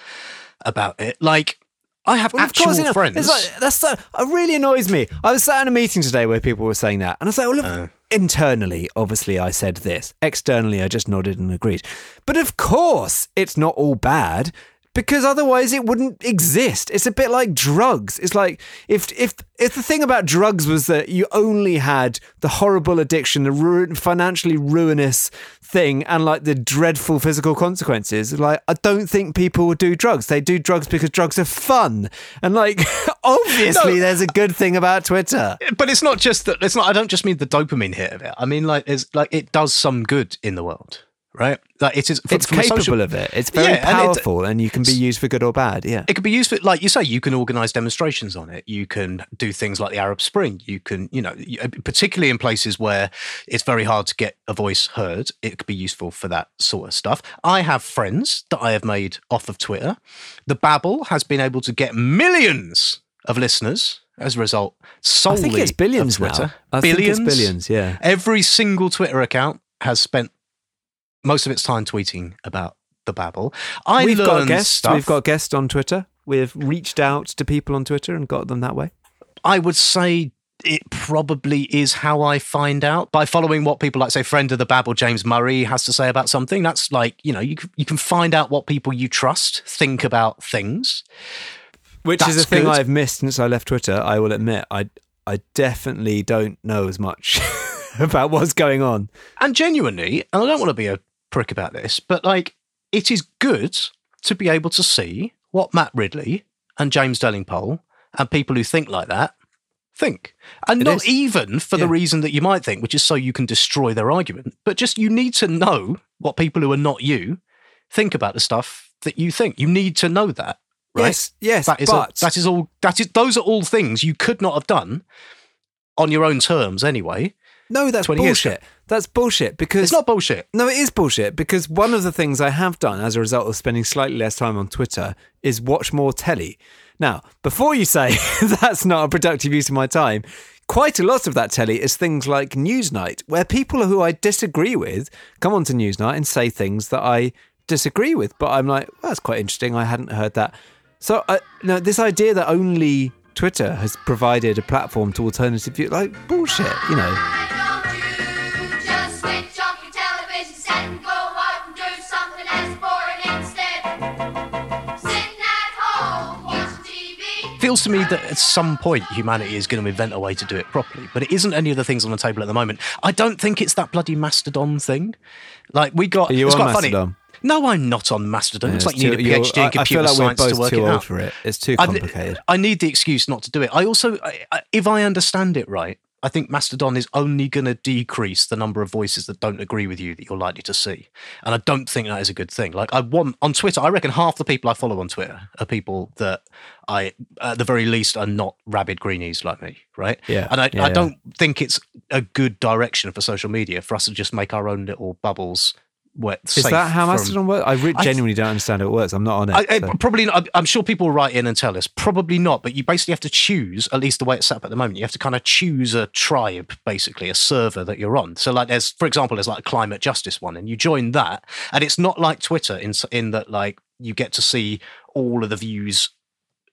about it. Like I have Well, of actual course, you know, friends. It's like, that's so, it really annoys me. I was sat in a meeting today where people were saying that, and I was like, well, look, Uh. internally, obviously, I said this. Externally, I just nodded and agreed. But of course, it's not all bad. Because otherwise it wouldn't exist. It's a bit like drugs. It's like if if if the thing about drugs was that you only had the horrible addiction, the ruin, financially ruinous thing, and like the dreadful physical consequences. Like I don't think people would do drugs. They do drugs because drugs are fun, and like obviously No. there's a good thing about Twitter. But it's not just that. It's not. I don't just mean the dopamine hit of it. I mean, like, it's like it does some good in the world, right? Like it is. It's from capable social- of it. It's very Yeah, and it- powerful, and you can be used for good or bad. Yeah. It could be used for, like you say, you can organise demonstrations on it. You can do things like the Arab Spring. You can, you know, uh, particularly in places where it's very hard to get a voice heard, it could be useful for that sort of stuff. I have friends that I have made off of Twitter. The Babble has been able to get millions of listeners as a result solely I think it's billions now. I it's billions, yeah. Every single Twitter account has spent most of its time tweeting about the Babble. I We've got guests. stuff. We've got guests on Twitter. We've reached out to people on Twitter and got them that way. I would say it probably is how I find out by following what people like, say, friend of the Babble, James Murray, has to say about something. That's like, you know, you, you can find out what people you trust think about things. Which is a thing good. I've missed since I left Twitter. I will admit, I I definitely don't know as much about what's going on. And genuinely, and I don't want to be a prick about this, but like, it is good to be able to see what Matt Ridley and James Delingpole and people who think like that think. And It not is. even for the reason that you might think, which is so you can destroy their argument, but just you need to know what people who are not you think about the stuff that you think. You need to know that. Right? Yes, yes, that is all, but- that is all that is those are all things you could not have done on your own terms anyway. No, that's 20 years bullshit. That's bullshit because It's not bullshit. No, it is bullshit because one of the things I have done as a result of spending slightly less time on Twitter is watch more telly. Now, before you say that's not a productive use of my time, quite a lot of that telly is things like Newsnight, where people who I disagree with come onto Newsnight and say things that I disagree with. But I'm like, well, that's quite interesting. I hadn't heard that. So, uh, no, this idea that only Twitter has provided a platform to alternative view, like bullshit, you know. Just switch off your television set and go out and do something less boring instead. Sitting at home watching TV. feels to me that at some point humanity is going to invent a way to do it properly, but it isn't any of the things on the table at the moment. I don't think it's that bloody Mastodon thing. Like we got, Are you it's on quite Mastodon? funny. No, I'm not on Mastodon. it's Yeah, like you need a PhD in I- I computer like science to work too it out. for it. It's too I- complicated. I, need the excuse not to do it. I also, I, I- if I understand it right, I think Mastodon is only going to decrease the number of voices that don't agree with you that you're likely to see, and I don't think that is a good thing. Like I want on Twitter, I reckon half the people I follow on Twitter are people that I, at the very least, are not rabid greenies like me, right? Yeah, and I, yeah, I yeah. don't think it's a good direction for social media for us to just make our own little bubbles. Where Is that how Mastodon works? I re- I- genuinely don't understand how it works. I'm not on it. I, I, so. Probably not. I'm- I'm sure people will write in and tell us. Probably not. But you basically have to choose, at least the way it's set up at the moment, you have to kind of choose a tribe, basically, a server that you're on. So, like, there's, for example, there's like a climate justice one, and you join that. And it's not like Twitter in, in that, like, you get to see all of the views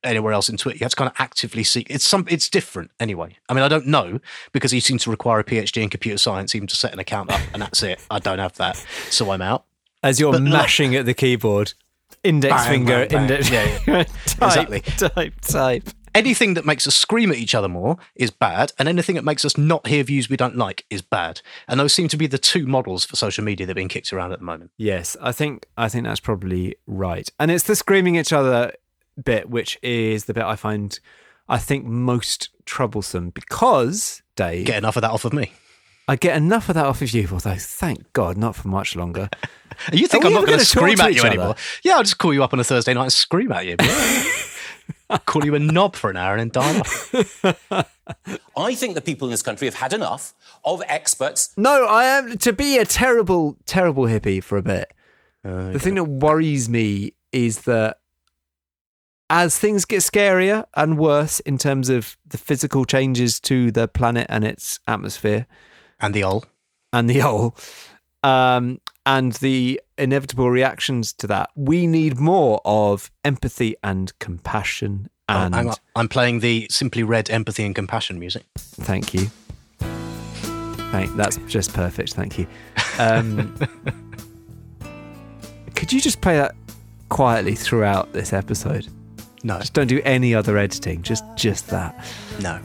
anywhere else in Twitter. You have to kind of actively seek. It's some. It's different anyway. I mean, I don't know because you seem to require a PhD in computer science even to set an account up, and that's it. I don't have that, so I'm out. As you're But like- mashing at the keyboard, index Bang, finger, bang, bang. index, Yeah, yeah. type, Exactly. type, type. anything that makes us scream at each other more is bad, and anything that makes us not hear views we don't like is bad. And those seem to be the two models for social media that are being kicked around at the moment. Yes, I think I think that's probably right. And it's the screaming at each other bit, which is the bit I find I think most troublesome because Dave, Get enough of that off of me. I get enough of that off of you. Although, thank God, not for much longer. You think Are I'm not going gonna scream at you each other? anymore? Yeah, I'll just call you up on a Thursday night and scream at you. I call you a knob for an hour and then die off. I think the people in this country have had enough of experts No, I am to be a terrible, terrible hippie for a bit. Uh, the thing that worries me is that as things get scarier and worse in terms of the physical changes to the planet and its atmosphere and the all, and the all, um, and the inevitable reactions to that, we need more of empathy and compassion. Oh, And on. I'm playing the Simply Red Empathy and Compassion music. Thank you. Thank. That's just perfect. Thank you. Um, could you just play that quietly throughout this episode. No. Just don't do any other editing. Just just that. No.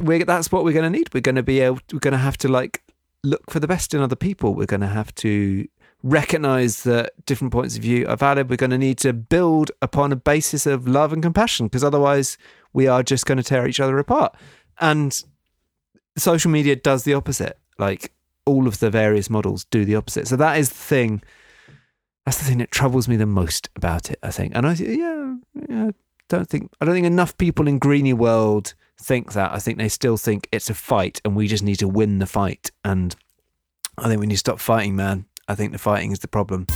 We're, that's what we're going to need. We're going to be able. We're going to have to like look for the best in other people. We're going to have to recognize that different points of view are valid. We're going to need to build upon a basis of love and compassion because otherwise we are just going to tear each other apart. And social media does the opposite. Like all of the various models do the opposite. So that is the thing. That's the thing that troubles me the most about it. I think, and I yeah, yeah don't think I don't think enough people in Greeny World think that. I think they still think it's a fight, and we just need to win the fight. And I think we need to stop fighting, man. I think the fighting is the problem.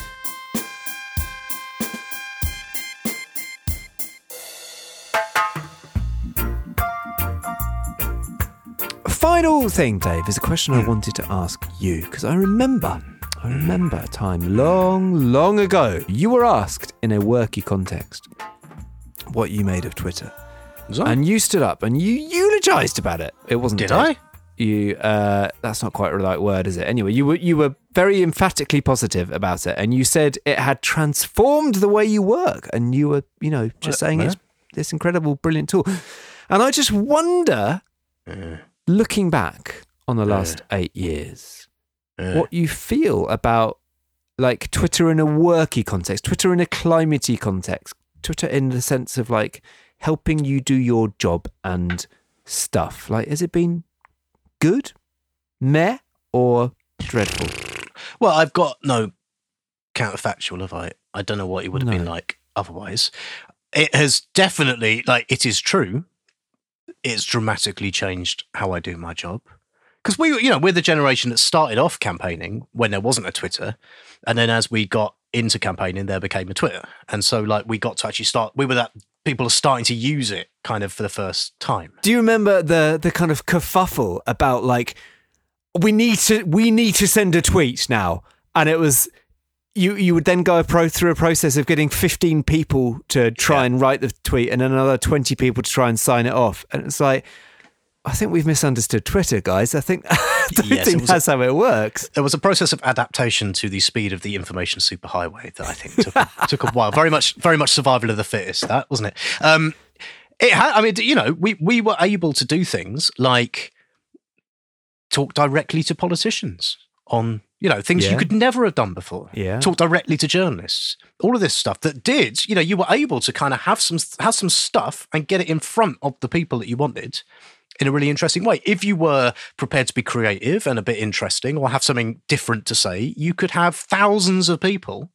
Final thing, Dave, is a question I hmm. wanted to ask you because I remember, I remember a time long, long ago, you were asked in a worky context what you made of Twitter, and you stood up and you eulogized about it. It wasn't. Did Dave. I? You. Uh, that's not quite the right word, is it? Anyway, you were you were very emphatically positive about it, and you said it had transformed the way you work, and you were, you know, just saying it's this incredible, brilliant tool. And I just wonder, looking back on the last eight years, what you feel about like Twitter in a worky context, Twitter in a climatey context, Twitter in the sense of like helping you do your job and stuff. Like, has it been good, meh, or dreadful? Well, I've got no counterfactual, have I? I don't know what it would have been like otherwise. It has definitely, like, it is true. It's dramatically changed how I do my job. Because we, were- you know, we're the generation that started off campaigning when there wasn't a Twitter, and then as we got into campaigning, there became a Twitter, and so like we got to actually start. We were that people are starting to use it kind of for the first time. Do you remember the the kind of kerfuffle about like we need to we need to send a tweet now, and it was you you would then go a pro through a process of getting 15 people to try and write the tweet and another 20 people to try and sign it off and it's like I think we've misunderstood Twitter guys I think I Yes, think was a- that's how it works There was a process of adaptation to the speed of the information superhighway that I think took, took a while. Very much, very much survival of the fittest. That wasn't it. Um, it had. I mean, you know, we we were able to do things like talk directly to politicians on you know things you could never have done before. Yeah. talk directly to journalists. All of this stuff that did. You know, you were able to kind of have some have some stuff and get it in front of the people that you wanted in a really interesting way. If you were prepared to be creative and a bit interesting or have something different to say, you could have thousands of people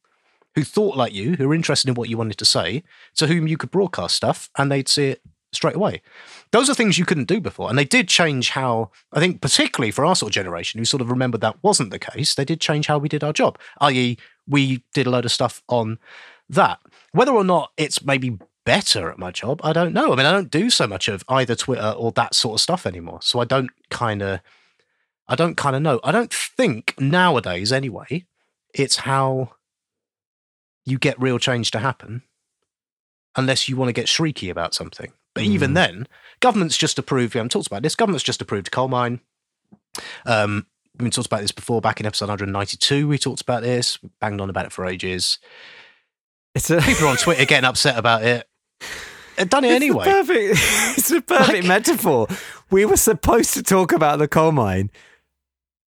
who thought like you, who were interested in what you wanted to say, to whom you could broadcast stuff and they'd see it straight away. Those are things you couldn't do before. And they did change how, I think, particularly for our sort of generation who sort of remembered that wasn't the case, they did change how we did our job, i.e., we did a load of stuff on that. Whether or not it's maybe better at my job, I don't know. I mean, I don't do so much of either Twitter or that sort of stuff anymore. So I don't kind of, I don't kind of know. I don't think nowadays, anyway, it's how you get real change to happen unless you want to get shrieky about something. But even then, government's just approved, we haven't talked about this, government's just approved a coal mine. Um, we've been talked about this before, back in episode 192, we talked about this, we banged on about it for ages. it's a People on Twitter getting upset about it. They've done it anyway. It's the perfect, it's a perfect metaphor. We were supposed to talk about the coal mine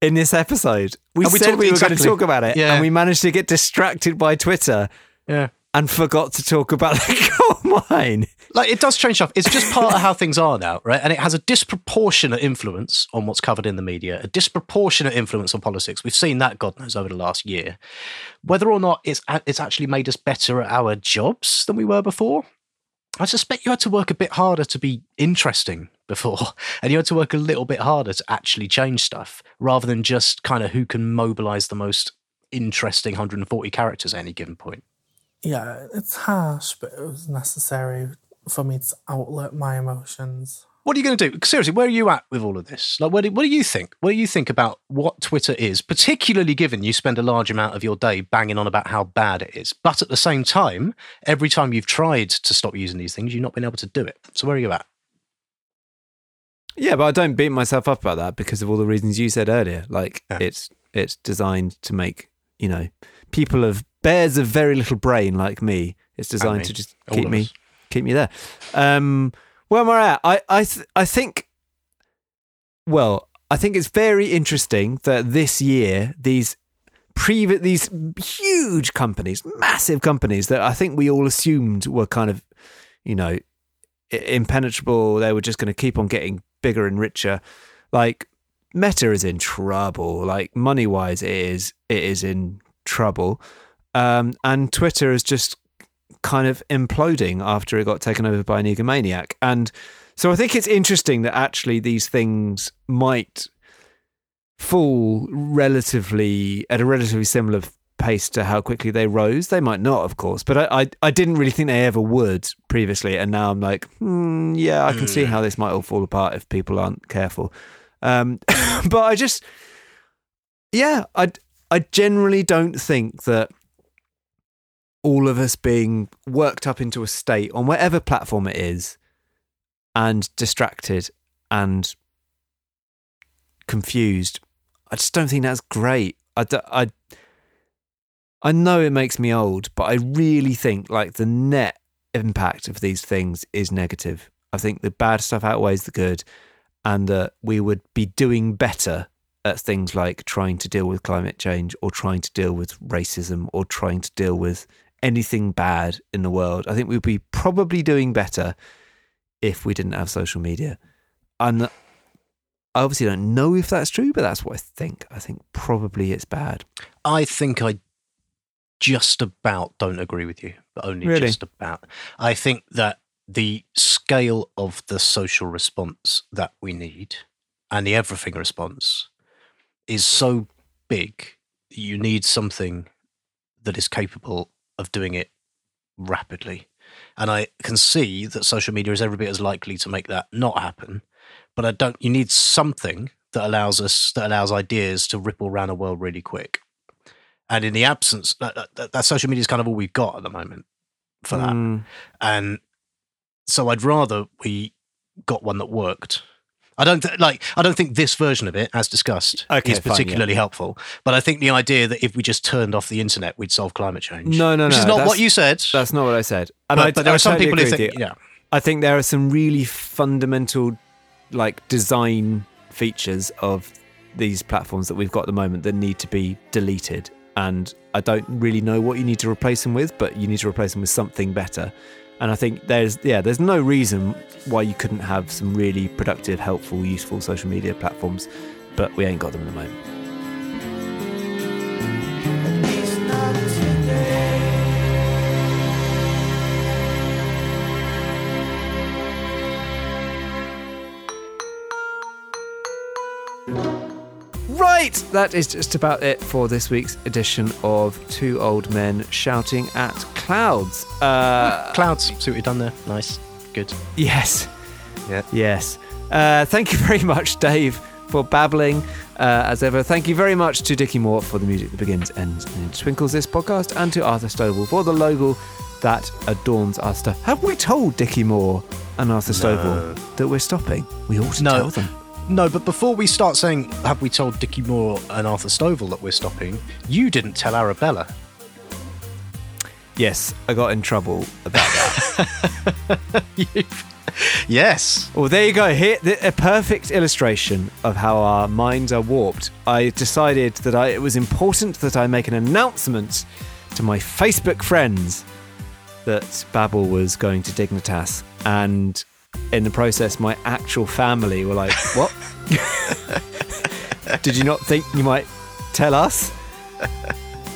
in this episode. We we said we were going to talk about it, Yeah. and we managed to get distracted by Twitter Yeah. and forgot to talk about the coal mine. Like it does change stuff. It's just part of how things are now, right? And it has a disproportionate influence on what's covered in the media, a disproportionate influence on politics. We've seen that, God knows, over the last year. Whether or not it's it's actually made us better at our jobs than we were before, I suspect you had to work a bit harder to be interesting before, and you had to work a little bit harder to actually change stuff, rather than just kind of who can mobilize the most interesting 140 characters at any given point. Yeah, it's harsh, but it was necessary for me to outlet my emotions. What are you going to do? Seriously, where are you at with all of this? Like, what do, what do you think? What do you think about what Twitter is, particularly given you spend a large amount of your day banging on about how bad it is, but at the same time, every time you've tried to stop using these things, you've not been able to do it. So where are you at? Yeah, but I don't beat myself up about that because of all the reasons you said earlier. Like it's it's designed to make you know people of bears of very little brain like me. It's designed me. to just keep me keep me there. Um, where am I at? I I th- I think. Well, I think it's very interesting that this year these previous these huge companies, massive companies that I think we all assumed were kind of, you know, impenetrable. They were just going to keep on getting bigger and richer. Like Meta is in trouble. Like money wise, it is it is in trouble. Um, and Twitter is just kind of imploding after it got taken over by an egomaniac. And so I think it's interesting that actually these things might fall relatively at a relatively similar pace to how quickly they rose. They might not, of course, but I I, I didn't really think they ever would previously, and now I'm like, hmm, yeah, I can see how this might all fall apart if people aren't careful. Um, but I just, yeah, I I generally don't think that all of us being worked up into a state on whatever platform it is and distracted and confused. I just don't think that's great. I, I, I know it makes me old but i really think like the net impact of these things is negative. I think the bad stuff outweighs the good and that we would be doing better at things like trying to deal with climate change or trying to deal with racism or trying to deal with anything bad in the world. I think we'd be probably doing better if we didn't have social media. And I obviously don't know if that's true, but that's what I think. I think probably it's bad. I think I just about don't agree with you, but only Really? just about. I think that the scale of the social response that we need and the everything response is so big you need something that is capable of doing it rapidly. And I can see that social media is every bit as likely to make that not happen. But I don't you need something that allows us that allows ideas to ripple around the world really quick. And in the absence that, that, that social media is kind of all we've got at the moment for that. Mm. And so I'd rather we got one that worked. I don't th- like. I don't think this version of it, as discussed, Okay, is fine, yeah. particularly helpful. But I think the idea that if we just turned off the internet, we'd solve climate change. No, no, which no. is not what you said. That's not what I said. And But- I, but there I are some totally people who think- yeah. I think there are some really fundamental, like design features of these platforms that we've got at the moment that need to be deleted. And I don't really know what you need to replace them with, but you need to replace them with something better. And I think there's yeah, there's no reason why you couldn't have some really productive, helpful, useful social media platforms, but we ain't got them at the moment. Right, that is just about it for this week's edition of Two Old Men Shouting at Clouds. Uh, Clouds, see what you've done there. Nice, good. Yes. Yeah. Yes. Uh, thank you very much, Dave, for babbling uh, as ever. Thank you very much to Dickie Moore for the music that begins, ends, and twinkles this podcast, and to Arthur Stovall for the logo that adorns our stuff. Have we told Dickie Moore and Arthur Stovall that we're stopping? We ought to No. tell them. No, but before we start saying, have we told Dickie Moore and Arthur Stovall that we're stopping? You didn't tell Arabella. Yes, I got in trouble about that. Yes. Well, there you go. Here, a perfect illustration of how our minds are warped. I decided that I, it was important that I make an announcement to my Facebook friends that Babble was going to Dignitas, and in the process, my actual family were like, "What? Did you not think you might tell us?"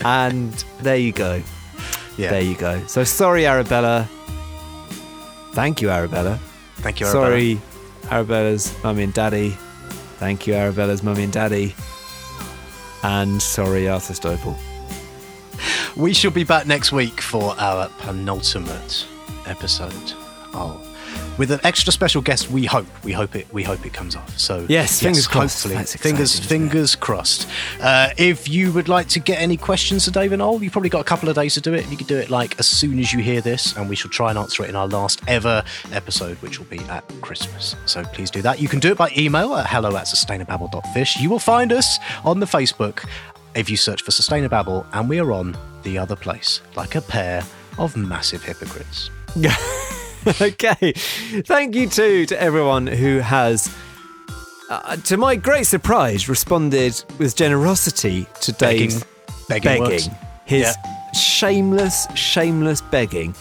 And there you go. Yeah. There you go. So sorry, Arabella. Thank you, Arabella. Thank you, Arabella. Sorry, Arabella's mummy and daddy. Thank you, Arabella's mummy and daddy. And sorry, Arthur Stovall. We shall be back next week for our penultimate episode. Oh, with an extra special guest. We hope. We hope it. We hope it comes off. So Yes, fingers crossed. Hopefully, That's fingers fingers crossed. Uh, if you would like to get any questions to Dave and Ol, you've probably got a couple of days to do it. You could do it like as soon as you hear this, and we shall try and answer it in our last ever episode, which will be at Christmas. So please do that. You can do it by email at hello at sustainababble.fish. You will find us on the Facebook if you search for Sustainababble, and we are on the other place, like a pair of massive hypocrites. okay. Thank you too to everyone who has, uh, to my great surprise, responded with generosity to Dave's Begging works. His shameless, shameless begging.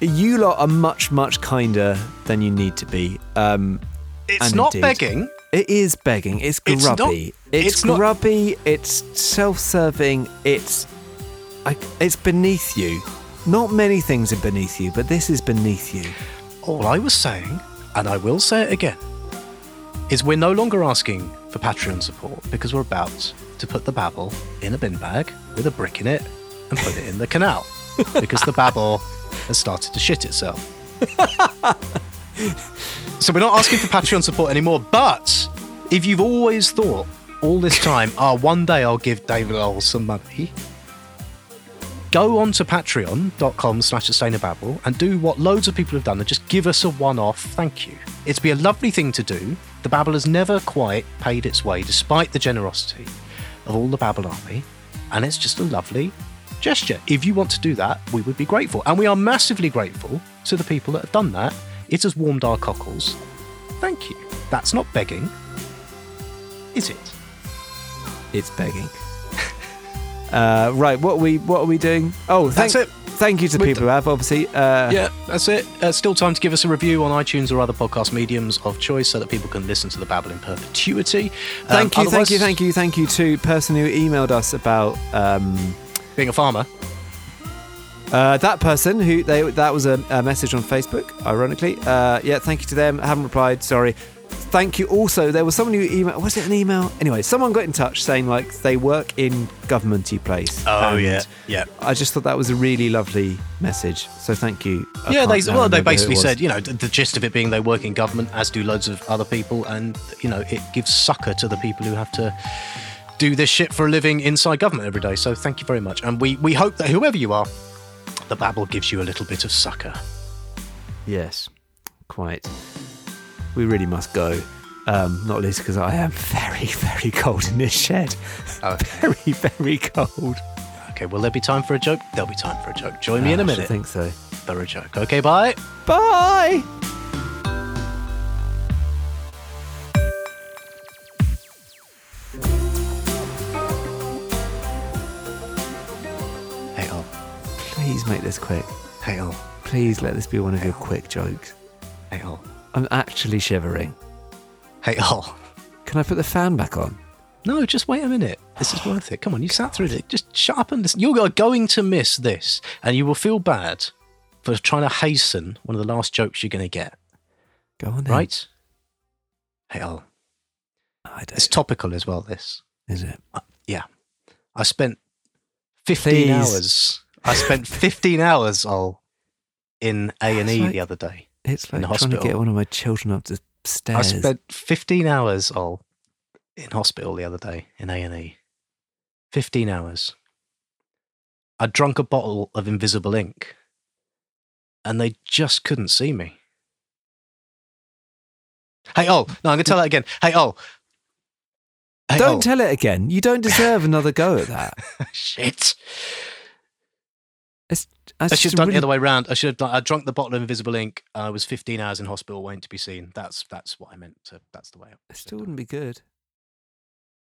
You lot are much, much kinder than you need to be. Um, It's not indeed- begging. It is begging. It's It's not- grubby. it's, it's not- grubby. It's self-serving. It's, I, it's beneath you. Not many things are beneath you, but this is beneath you. All I was saying, and I will say it again, is we're no longer asking for Patreon support because we're about to put the Babble in a bin bag with a brick in it and put it in the canal because the Babble has started to shit itself. so we're not asking for Patreon support anymore, but if you've always thought all this time, oh, one day I'll give David Lowell some money, go on to patreon.com slash sustainababble and do what loads of people have done and just give us a one-off thank you. It'd be a lovely thing to do. The Babble has never quite paid its way despite the generosity of all the Babble army, and it's just a lovely gesture. If you want to do that, we would be grateful. And we are massively grateful to the people that have done that. It has warmed our cockles. Thank you. That's not begging, is it? It's begging. Uh, right, what are we what are we doing? Oh, thank, That's it. Thank you to the people who have obviously. Uh, yeah, that's it. Uh, still time to give us a review on iTunes or other podcast mediums of choice so that people can listen to the Babble in perpetuity. Um, Thank you, thank you, thank you, thank you to person who emailed us about um, being a farmer. Uh, that person who they that was a, a message on Facebook. Ironically, uh, yeah. Thank you to them. I haven't replied. Sorry. Thank you. Also, there was someone who emailed. Was it an email? Anyway, someone got in touch saying like they work in governmenty place. Oh, yeah, yeah. I just thought that was a really lovely message. So thank you. I yeah, they well, they remember who it basically said, you know, the, the gist of it being they work in government, as do loads of other people, and you know, it gives succor to the people who have to do this shit for a living inside government every day. So thank you very much, and we we hope that whoever you are, the Babble gives you a little bit of succor. Yes, quite. We really must go. Um, not least because I am very, very cold in this shed. Very, very cold. Okay, will there be time for a joke? There'll be time for a joke. Join me in a should minute. think so. A joke. Okay, bye. Bye. Hey, Al. Please make this quick. Hey, Al. Please let this be one of your quick jokes. Hey, Al. I'm actually shivering. Hey, Al. Can I put the fan back on? No, just wait a minute. This is worth it. Come on, you sat through it. Just shut up and listen. You're going to miss this, and you will feel bad for trying to hasten one of the last jokes you're going to get. Go on then. Right? Hey. I don't. It's topical as well, this. Is it? Uh, yeah. I spent 15 Please. hours. I spent 15 hours, Al, in A&E the other day. It's like trying to get one of my children up the stairs. I spent 15 hours, Al, in hospital the other day in A&E. 15 hours. I drunk a bottle of invisible ink and they just couldn't see me. Hey, oh, no, I'm going to tell that again. Hey, oh. Hey, don't oh. tell it again. You don't deserve another go at that. Shit. It's, I should have done it really- the other way around. I should have done. I drunk the bottle of invisible ink. I was 15 hours in hospital, waiting to be seen. That's that's what I meant. To, that's the way. It still wouldn't be good.